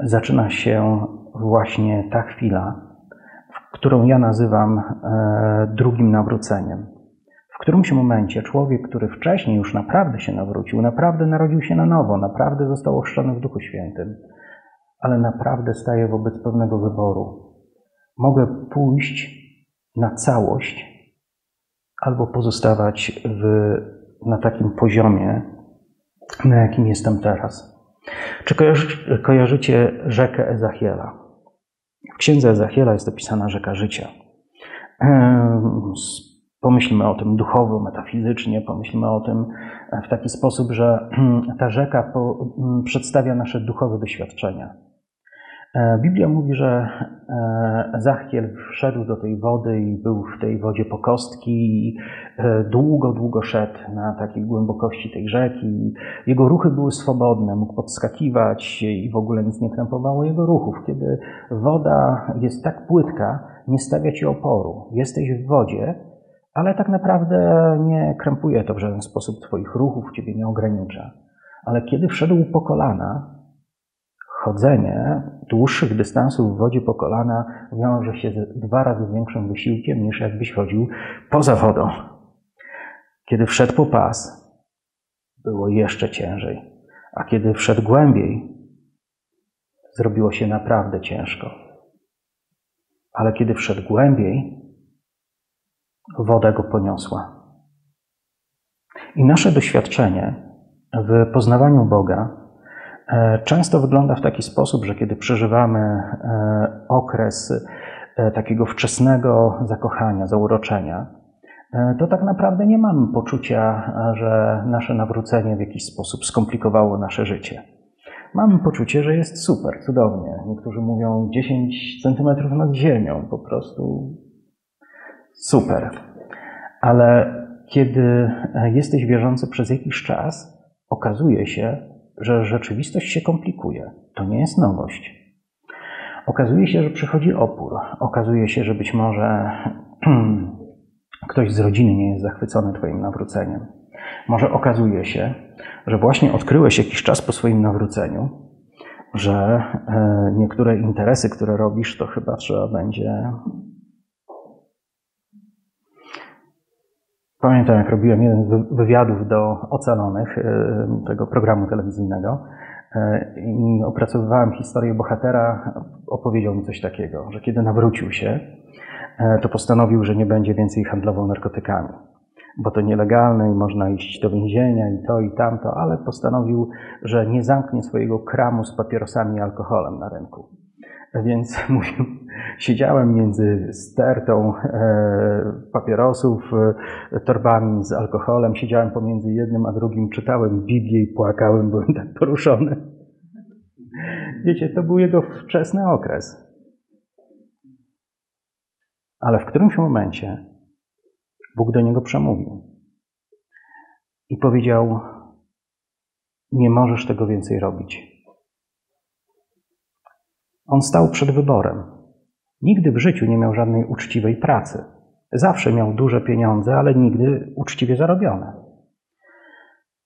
zaczyna się właśnie ta chwila, którą ja nazywam e, drugim nawróceniem. Którymś momencie człowiek, który wcześniej już naprawdę się nawrócił, naprawdę narodził się na nowo, naprawdę został ochrzczony w Duchu Świętym, ale naprawdę staje wobec pewnego wyboru. Mogę pójść na całość albo pozostawać w, na takim poziomie, na jakim jestem teraz. Czy kojarzycie rzekę Ezachiela? W księdze Ezachiela jest opisana rzeka życia. Pomyślmy o tym duchowo, metafizycznie, pomyślmy o tym w taki sposób, że [clears throat] ta rzeka przedstawia nasze duchowe doświadczenia. E, Biblia mówi, że e, Zachiel wszedł do tej wody i był w tej wodzie po kostki i e, długo, długo szedł na takiej głębokości tej rzeki. Jego ruchy były swobodne, mógł podskakiwać i w ogóle nic nie krępowało jego ruchów. Kiedy woda jest tak płytka, nie stawia ci oporu. Jesteś w wodzie, ale tak naprawdę nie krępuje to w żaden sposób twoich ruchów, ciebie nie ogranicza. Ale kiedy wszedł po kolana, chodzenie dłuższych dystansów w wodzie po kolana wiąże się z dwa razy większym wysiłkiem niż jakbyś chodził poza wodą. Kiedy wszedł po pas, było jeszcze ciężej, a kiedy wszedł głębiej, zrobiło się naprawdę ciężko. Ale kiedy wszedł głębiej, woda go poniosła. I nasze doświadczenie w poznawaniu Boga E, często wygląda w taki sposób, że kiedy przeżywamy e, okres e, takiego wczesnego zakochania, zauroczenia, to tak naprawdę nie mamy poczucia, że nasze nawrócenie w jakiś sposób skomplikowało nasze życie. Mamy poczucie, że jest super, cudownie. Niektórzy mówią 10 centymetrów nad ziemią, po prostu super. Ale kiedy jesteś wierzący przez jakiś czas, okazuje się, że rzeczywistość się komplikuje. To nie jest nowość. Okazuje się, że przychodzi opór. Okazuje się, że być może [clears throat] ktoś z rodziny nie jest zachwycony Twoim nawróceniem. Może okazuje się, że właśnie odkryłeś jakiś czas po swoim nawróceniu, że e, niektóre interesy, które robisz, to chyba trzeba będzie Pamiętam, jak robiłem jeden z wywiadów do Ocalonych, y, tego programu telewizyjnego, y, i opracowywałem historię bohatera, opowiedział mi coś takiego, że kiedy nawrócił się, y, to postanowił, że nie będzie więcej handlował narkotykami, bo to nielegalne i można iść do więzienia i to i tamto, ale postanowił, że nie zamknie swojego kramu z papierosami i alkoholem na rynku. Więc [laughs] mówił, siedziałem między stertą e, papierosów, e, torbami z alkoholem, siedziałem pomiędzy jednym a drugim, czytałem Biblię i płakałem, byłem tak poruszony. Wiecie, to był jego wczesny okres. Ale w którymś momencie Bóg do niego przemówił i powiedział: Nie możesz tego więcej robić. On stał przed wyborem. Nigdy w życiu nie miał żadnej uczciwej pracy. Zawsze miał duże pieniądze, ale nigdy uczciwie zarobione.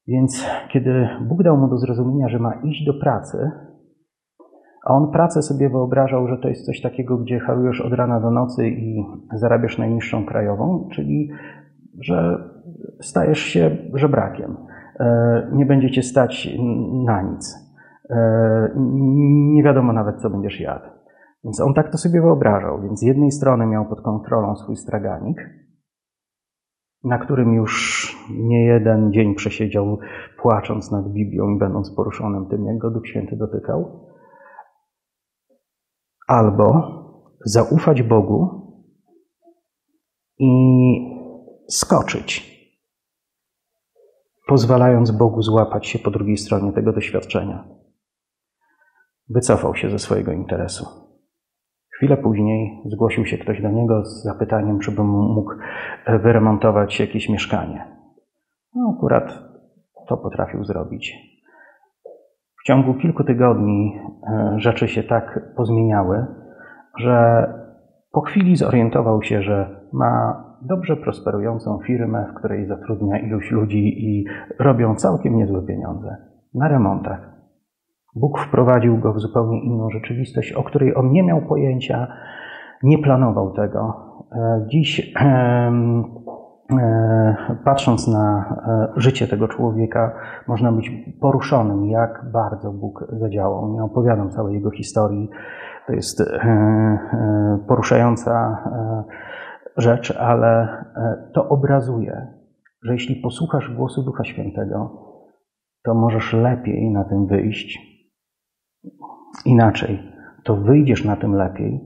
Więc kiedy Bóg dał mu do zrozumienia, że ma iść do pracy, A on pracę sobie wyobrażał, że to jest coś takiego, gdzie harujesz od rana do nocy i zarabiasz najniższą krajową, czyli że stajesz się żebrakiem. E, nie będzie cię stać na nic. E, nie wiadomo nawet, co będziesz jadł. Więc on tak to sobie wyobrażał. Więc z jednej strony miał pod kontrolą swój straganik, na którym już nie jeden dzień przesiedział, płacząc nad Biblią i będąc poruszonym tym, jak go Duch Święty dotykał. Albo zaufać Bogu i skoczyć, pozwalając Bogu złapać się po drugiej stronie tego doświadczenia. Wycofał się ze swojego interesu. Chwilę później zgłosił się ktoś do niego z zapytaniem, czy by mógł wyremontować jakieś mieszkanie. No, akurat to potrafił zrobić. W ciągu kilku tygodni e, rzeczy się tak pozmieniały, że po chwili zorientował się, że ma dobrze prosperującą firmę, w której zatrudnia iluś ludzi i robią całkiem niezłe pieniądze na remontach. Bóg wprowadził go w zupełnie inną rzeczywistość, o której on nie miał pojęcia, nie planował tego. E, dziś, e, patrząc na e, życie tego człowieka, można być poruszonym, jak bardzo Bóg zadziałał. Nie opowiadam całej jego historii. To jest poruszająca rzecz, ale to obrazuje, że jeśli posłuchasz głosu Ducha Świętego, to możesz lepiej na tym wyjść Inaczej, to wyjdziesz na tym lepiej,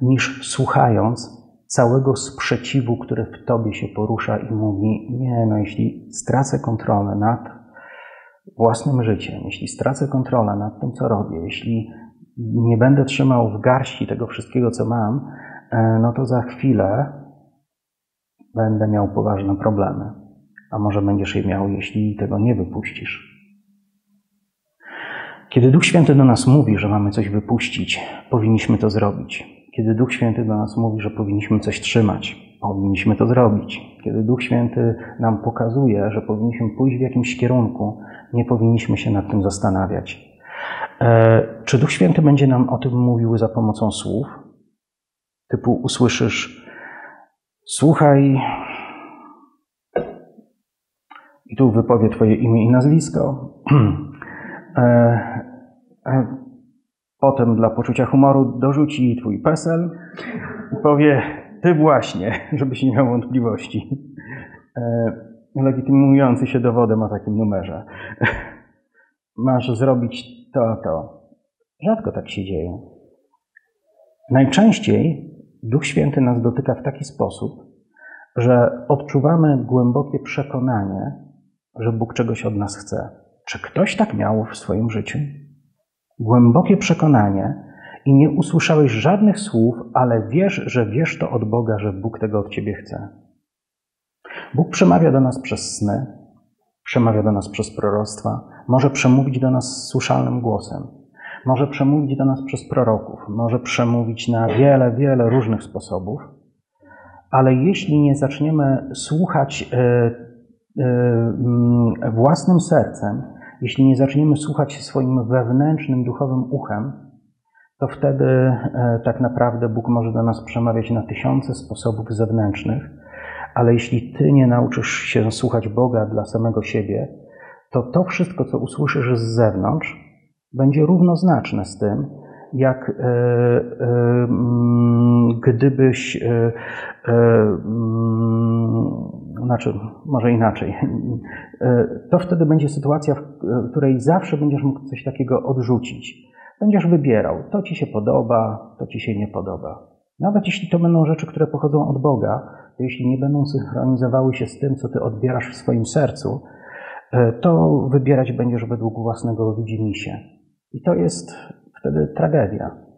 niż słuchając całego sprzeciwu, który w tobie się porusza i mówi: Nie, no jeśli stracę kontrolę nad własnym życiem, jeśli stracę kontrolę nad tym, co robię, jeśli nie będę trzymał w garści tego wszystkiego, co mam, e, no to za chwilę będę miał poważne problemy. A może będziesz je miał, jeśli tego nie wypuścisz. Kiedy Duch Święty do nas mówi, że mamy coś wypuścić, powinniśmy to zrobić. Kiedy Duch Święty do nas mówi, że powinniśmy coś trzymać, powinniśmy to zrobić. Kiedy Duch Święty nam pokazuje, że powinniśmy pójść w jakimś kierunku, nie powinniśmy się nad tym zastanawiać. E, czy Duch Święty będzie nam o tym mówił za pomocą słów? Typu usłyszysz, słuchaj, i tu wypowie Twoje imię i nazwisko. [clears throat] E, potem dla poczucia humoru dorzuci twój PESEL i powie, ty właśnie, [laughs] żebyś nie miał wątpliwości. E, legitymujący się dowodem o takim numerze. [laughs] Masz zrobić to, to. Rzadko tak się dzieje. Najczęściej Duch Święty nas dotyka w taki sposób, że odczuwamy głębokie przekonanie, że Bóg czegoś od nas chce. Czy ktoś tak miał w swoim życiu? Głębokie przekonanie i nie usłyszałeś żadnych słów, ale wiesz, że wiesz to od Boga, że Bóg tego od ciebie chce. Bóg przemawia do nas przez sny, przemawia do nas przez proroctwa, może przemówić do nas słyszalnym głosem, może przemówić do nas przez proroków, może przemówić na wiele, wiele różnych sposobów, ale jeśli nie zaczniemy słuchać E, mm, własnym sercem, jeśli nie zaczniemy słuchać swoim wewnętrznym, duchowym uchem, to wtedy e, tak naprawdę Bóg może do nas przemawiać na tysiące sposobów zewnętrznych, ale jeśli ty nie nauczysz się słuchać Boga dla samego siebie, to to wszystko, co usłyszysz z zewnątrz, będzie równoznaczne z tym, jak e, mm, gdybyś mm, znaczy może inaczej, e, to wtedy będzie sytuacja, w której zawsze będziesz mógł coś takiego odrzucić. Będziesz wybierał, to ci się podoba, to ci się nie podoba. Nawet jeśli to będą rzeczy, które pochodzą od Boga, to jeśli nie będą synchronizowały się z tym, co ty odbierasz w swoim sercu, e, to wybierać będziesz według własnego widzimisię. I to jest wtedy tragedia.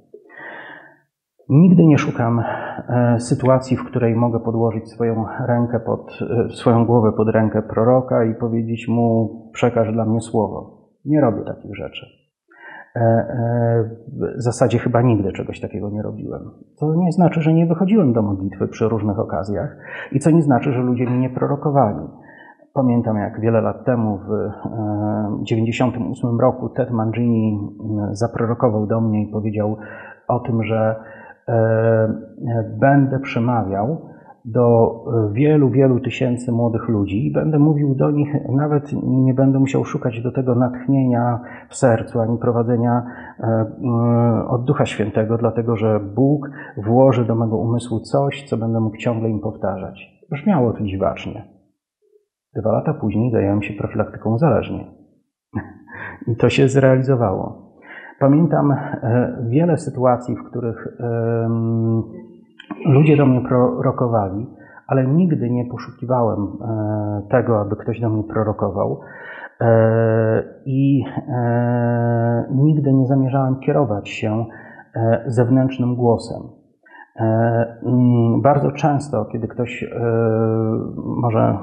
Nigdy nie szukam e, sytuacji, w której mogę podłożyć swoją rękę pod, e, swoją głowę pod rękę proroka i powiedzieć mu, przekaż dla mnie słowo. Nie robię takich rzeczy. E, w zasadzie chyba nigdy czegoś takiego nie robiłem. To nie znaczy, że nie wychodziłem do modlitwy przy różnych okazjach i co nie znaczy, że ludzie mi nie prorokowali. pamiętam, jak wiele lat temu, w 1998 roku, Ted Mangini zaprorokował do mnie i powiedział o tym, że będę przemawiał do wielu, wielu tysięcy młodych ludzi i będę mówił do nich, nawet nie będę musiał szukać do tego natchnienia w sercu ani prowadzenia e, e, od Ducha Świętego, dlatego że Bóg włoży do mego umysłu coś, co będę mógł ciągle im powtarzać. Brzmiało to dziwacznie. Dwa lata później zająłem się profilaktyką uzależnień. [laughs] I to się zrealizowało. Pamiętam e, wiele sytuacji, w których Ludzie do mnie prorokowali, ale nigdy nie poszukiwałem e, tego, aby ktoś do mnie prorokował. E, I nigdy nie zamierzałem kierować się zewnętrznym głosem. Bardzo często, kiedy ktoś, może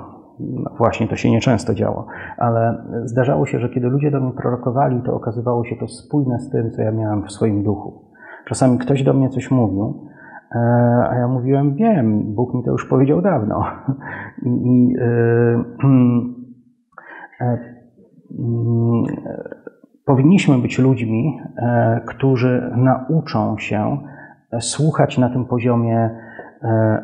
właśnie to się nieczęsto działo, ale zdarzało się, że kiedy ludzie do mnie prorokowali, to okazywało się to spójne z tym, co ja miałem w swoim duchu. Czasami ktoś do mnie coś mówił, E, a ja mówiłem, wiem, Bóg mi to już powiedział dawno. [laughs] I, i e, mm, powinniśmy być ludźmi, którzy nauczą się słuchać na tym poziomie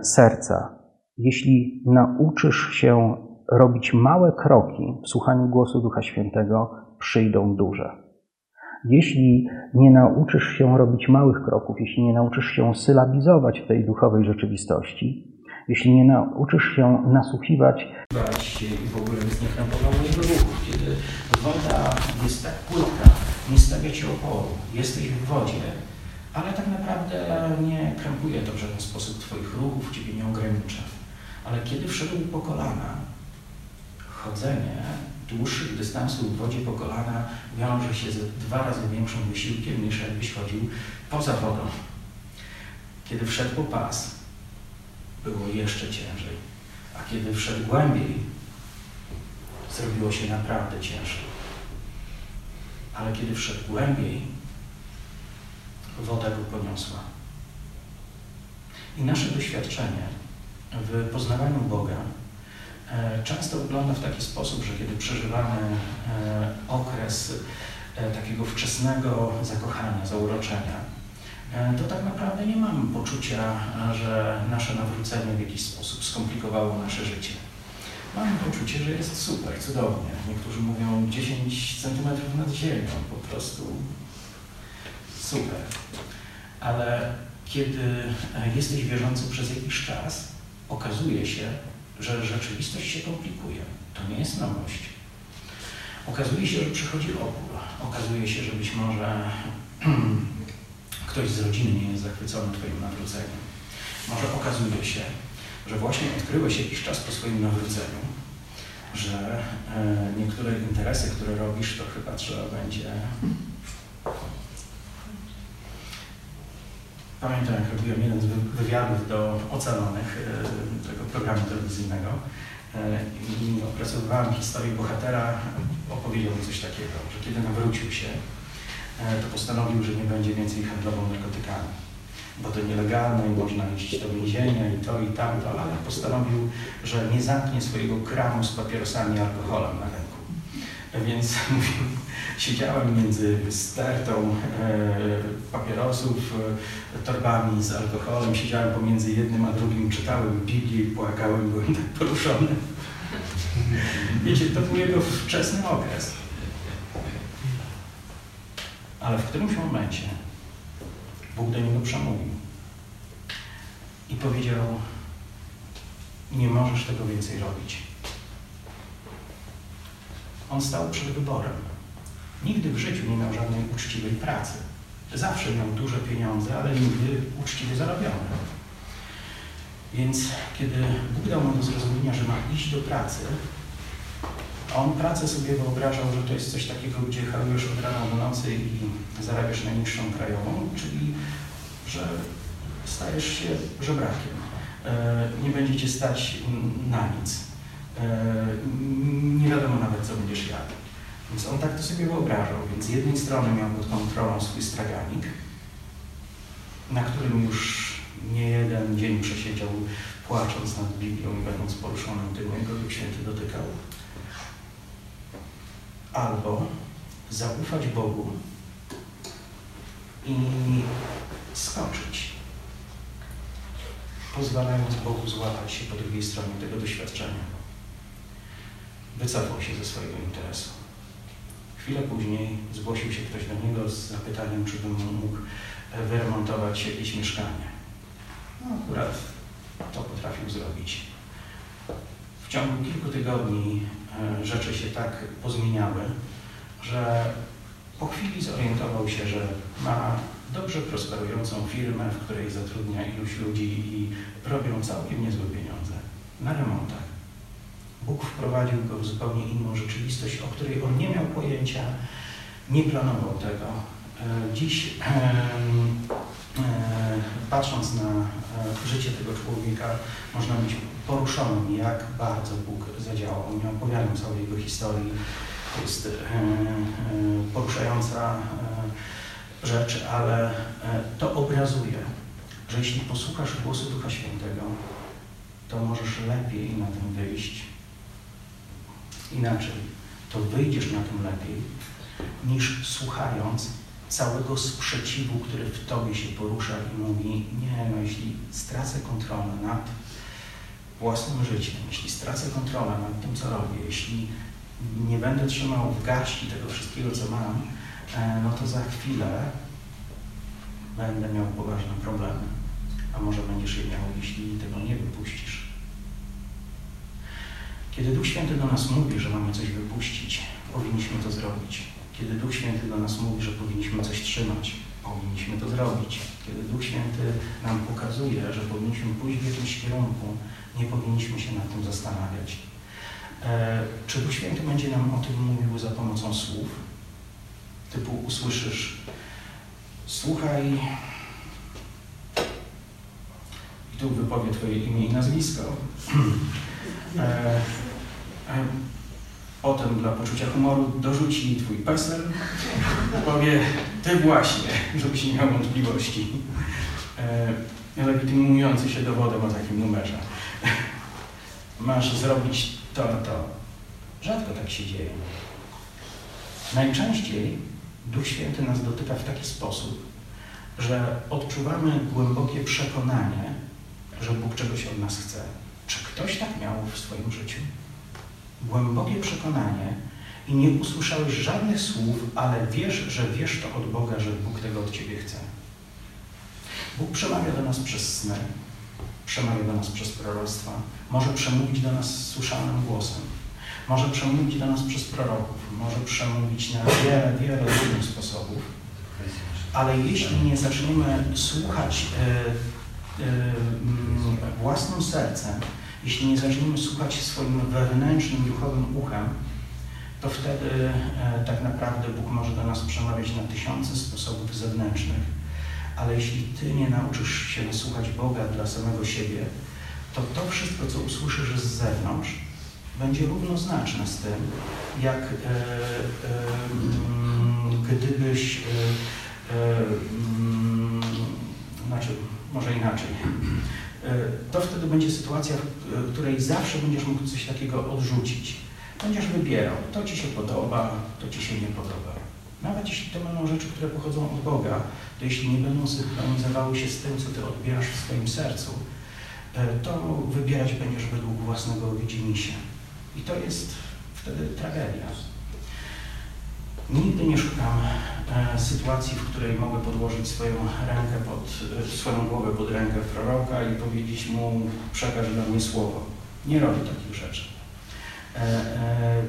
serca. Jeśli nauczysz się robić małe kroki w słuchaniu głosu Ducha Świętego, przyjdą duże. Jeśli nie nauczysz się robić małych kroków, jeśli nie nauczysz się sylabizować w tej duchowej rzeczywistości, jeśli nie nauczysz się nasłuchiwać się i w ogóle jest niechrapowalnego ruchu, kiedy woda jest tak płytka, nie stawia ci oporu, jesteś w wodzie, ale tak naprawdę nie krępuje to w żaden sposób Twoich ruchów, Ciebie nie ogranicza. Ale kiedy wszedł po kolana, chodzenie dłuższych dystansów w wodzie po kolana wiąże się z dwa razy większym wysiłkiem niż jakbyś chodził poza wodą. Kiedy wszedł po pas, było jeszcze ciężej, a kiedy wszedł głębiej, zrobiło się naprawdę ciężko. Ale kiedy wszedł głębiej, woda go poniosła. I nasze doświadczenie w poznawaniu Boga często wygląda w taki sposób, że kiedy przeżywamy e, okres e, takiego wczesnego zakochania, zauroczenia, to tak naprawdę nie mamy poczucia, że nasze nawrócenie w jakiś sposób skomplikowało nasze życie. Mamy poczucie, że jest super, cudownie. Niektórzy mówią 10 centymetrów nad ziemią, po prostu super. Ale kiedy jesteś wierzący przez jakiś czas, okazuje się, że rzeczywistość się komplikuje. To nie jest nowość. Okazuje się, że przychodzi opór. Okazuje się, że być może [clears throat] ktoś z rodziny nie jest zachwycony Twoim nawróceniem. Może okazuje się, że właśnie odkryłeś jakiś czas po swoim nawróceniu, że e, niektóre interesy, które robisz, to chyba trzeba będzie Pamiętam, jak robiłem jeden z wywiadów do ocalonych e, tego programu telewizyjnego e, i opracowywałem historię bohatera, opowiedział mi coś takiego, że kiedy nawrócił się, e, to postanowił, że nie będzie więcej handlował narkotykami, bo to nielegalne i można iść do więzienia i to i tamto, ale postanowił, że nie zamknie swojego kramu z papierosami i alkoholem na rynku. Więc [laughs] mówił, Siedziałem między stertą e, papierosów, e, torbami z alkoholem, siedziałem pomiędzy jednym a drugim, czytałem Biblię płakałem, byłem tak poruszony. Wiecie, to był jego wczesny okres. Ale w którymś momencie Bóg do niego przemówił i powiedział, nie możesz tego więcej robić. On stał przed wyborem. Nigdy w życiu nie miał żadnej uczciwej pracy. Zawsze miał duże pieniądze, ale nigdy uczciwie zarobione. Więc kiedy Bóg dał mu do zrozumienia, że ma iść do pracy, on pracę sobie wyobrażał, że to jest coś takiego, gdzie harujesz od rana do nocy i zarabiasz najniższą krajową, czyli że stajesz się żebrakiem. E, nie będziecie stać na nic. E, nie wiadomo nawet, co będziesz jadł. Więc on tak to sobie wyobrażał. Więc z jednej strony miał pod kontrolą swój straganik, na którym już nie jeden dzień przesiedział płacząc nad Biblią i będąc poruszonym tym, jak go Duch Święty dotykał. Albo zaufać Bogu i skoczyć, pozwalając Bogu złapać się po drugiej stronie tego doświadczenia. Wycofał się ze swojego interesu. Chwilę później zgłosił się ktoś do niego z zapytaniem, czy bym mógł wyremontować jakieś mieszkanie. No akurat to potrafił zrobić. W ciągu kilku tygodni e, rzeczy się tak pozmieniały, że po chwili zorientował się, że ma dobrze prosperującą firmę, w której zatrudnia iluś ludzi i robią całkiem niezłe pieniądze na remontach. Bóg wprowadził go w zupełnie inną rzeczywistość, o której on nie miał pojęcia, nie planował tego. E, dziś, e, e, patrząc na życie tego człowieka, można być poruszonym, jak bardzo Bóg zadziałał. Nie opowiadam całej jego historii. Jest poruszająca rzecz, ale to obrazuje, że jeśli posłuchasz głosu Ducha Świętego, to możesz lepiej na tym wyjść inaczej, to wyjdziesz na tym lepiej, niż słuchając całego sprzeciwu, który w tobie się porusza i mówi, nie, no jeśli stracę kontrolę nad własnym życiem, jeśli stracę kontrolę nad tym, co robię, jeśli nie będę trzymał w garści tego wszystkiego, co mam, e, no to za chwilę będę miał poważne problemy. A może będziesz je miał, jeśli tego nie wypuścisz. Kiedy Duch Święty do nas mówi, że mamy coś wypuścić, powinniśmy to zrobić. Kiedy Duch Święty do nas mówi, że powinniśmy coś trzymać, powinniśmy to zrobić. Kiedy Duch Święty nam pokazuje, że powinniśmy pójść w jakimś kierunku, nie powinniśmy się nad tym zastanawiać. E, czy Duch Święty będzie nam o tym mówił za pomocą słów? Typu usłyszysz, słuchaj, i tu wypowie Twoje imię i nazwisko. [clears throat] E, Potem dla poczucia humoru dorzuci twój PESEL, powie ty właśnie, żebyś nie miał wątpliwości, e, legitymujący się dowodem o takim numerze. Masz zrobić to, to. Rzadko tak się dzieje. Najczęściej Duch Święty nas dotyka w taki sposób, że odczuwamy głębokie przekonanie, że Bóg czegoś od nas chce. Czy ktoś tak miał w swoim życiu? Głębokie przekonanie i nie usłyszałeś żadnych słów, ale wiesz, że wiesz to od Boga, że Bóg tego od Ciebie chce. Bóg przemawia do nas przez sny, przemawia do nas przez proroctwa, może przemówić do nas słyszalnym głosem, może przemówić do nas przez proroków, może przemówić na wiele, wiele różnych sposobów, ale jeśli nie zaczniemy słuchać y, y, y, własnym sercem, jeśli nie zaczniemy słuchać swoim wewnętrznym, duchowym uchem, to wtedy e, tak naprawdę Bóg może do nas przemawiać na tysiące sposobów zewnętrznych. Ale jeśli Ty nie nauczysz się słuchać Boga dla samego siebie, to to wszystko, co usłyszysz z zewnątrz, będzie równoznaczne z tym, jak e, e, mm, gdybyś, e, e, mm, znaczy, może inaczej, to wtedy będzie sytuacja, w której zawsze będziesz mógł coś takiego odrzucić. Będziesz wybierał, to Ci się podoba, to Ci się nie podoba. Nawet jeśli to będą rzeczy, które pochodzą od Boga, to jeśli nie będą synchronizowały się z tym, co Ty odbierasz w swoim sercu, e, to wybierać będziesz według własnego widzimisię. I to jest wtedy tragedia. Nigdy nie szukam e, sytuacji, w której mogę podłożyć swoją rękę pod, e, swoją głowę pod rękę proroka i powiedzieć mu, przekaż dla mnie słowo. Nie robię takich rzeczy. E,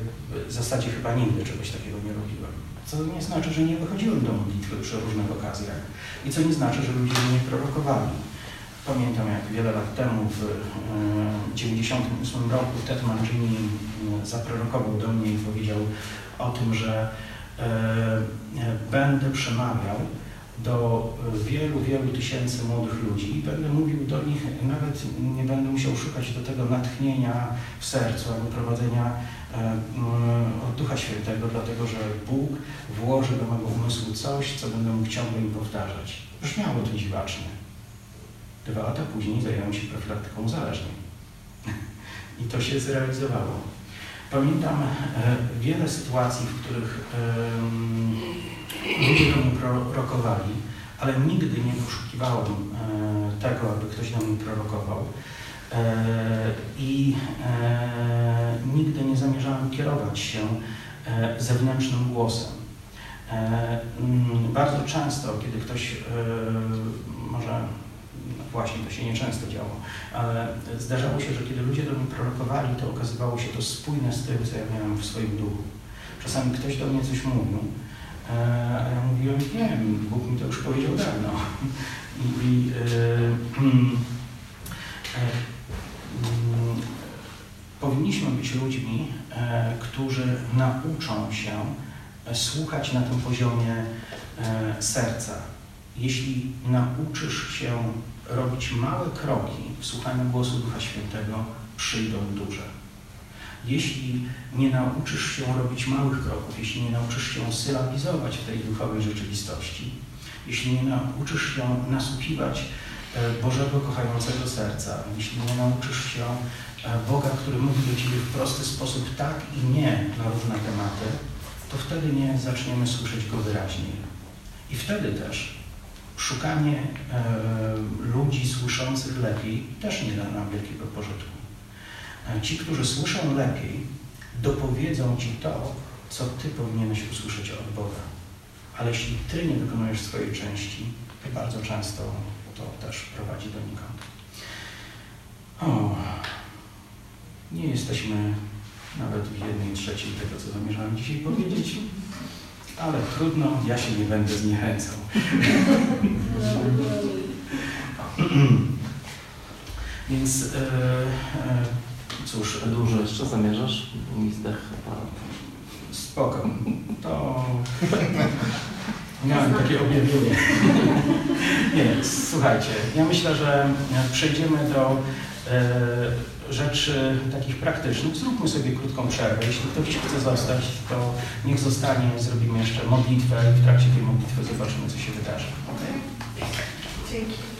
w zasadzie chyba nigdy czegoś takiego nie robiłem. Co nie znaczy, że nie wychodziłem do modlitwy przy różnych okazjach i co nie znaczy, że ludzie mnie prorokowali. Pamiętam, jak wiele lat temu, w 1998 roku, Ted Mangini zaprorokował do mnie i powiedział o tym, że będę przemawiał do wielu, wielu tysięcy młodych ludzi i będę mówił do nich, nawet nie będę musiał szukać do tego natchnienia w sercu albo prowadzenia e, mm, od Ducha Świętego, dlatego że Bóg włoży do mojego umysłu coś, co będę mógł ciągle im powtarzać. Brzmiało to dziwacznie. Dwa lata później zająłem się profilaktyką uzależnień. [laughs] I to się zrealizowało. Pamiętam e, wiele sytuacji, w których ludzie do mnie prorokowali, ale nigdy nie poszukiwałem e, tego, aby ktoś do mnie prorokował. E, I nigdy nie zamierzałem kierować się zewnętrznym głosem. Bardzo często, kiedy ktoś, może właśnie to się nieczęsto działo, ale zdarzało się, że kiedy ludzie do mnie prorokowali, to okazywało się to spójne z tym, co ja miałem w swoim duchu. Czasami ktoś do mnie coś mówił, e, a ja mówiłem, wiem, Bóg mi to już powiedział dawno. I, i e, mm, powinniśmy być ludźmi, którzy nauczą się słuchać na tym poziomie serca. Jeśli nauczysz się robić małe kroki w słuchaniu głosu Ducha Świętego, przyjdą duże. Jeśli nie nauczysz się robić małych kroków, jeśli nie nauczysz się sylabizować w tej duchowej rzeczywistości, jeśli nie nauczysz się nasłuchiwać e, Bożego kochającego serca, jeśli nie nauczysz się e, Boga, który mówi do Ciebie w prosty sposób tak i nie na różne tematy, to wtedy nie zaczniemy słyszeć Go wyraźniej. I wtedy też szukanie e, ludzi słyszących lepiej też nie da nam wielkiego pożytku. E, Ci, którzy słyszą lepiej, dopowiedzą Ci to, co Ty powinieneś usłyszeć od Boga. Ale jeśli Ty nie wykonujesz swojej części, to bardzo często to też prowadzi donikąd. O, nie jesteśmy nawet w jednej trzeciej tego, co zamierzałem dzisiaj powiedzieć, ale trudno, ja się nie będę zniechęcał. [laughs] Więc e, e, cóż, Dużo jeszcze zamierzasz? Mi zdech spoko. To [laughs] miałem takie objawienie. [laughs] Nie, słuchajcie, ja myślę, że przejdziemy do e, rzeczy takich praktycznych. Zróbmy sobie krótką przerwę. Jeśli ktoś chce zostać, to niech zostanie. Zrobimy jeszcze modlitwę i w trakcie tej modlitwy zobaczymy, co się wydarzy. Okay? Dzięki.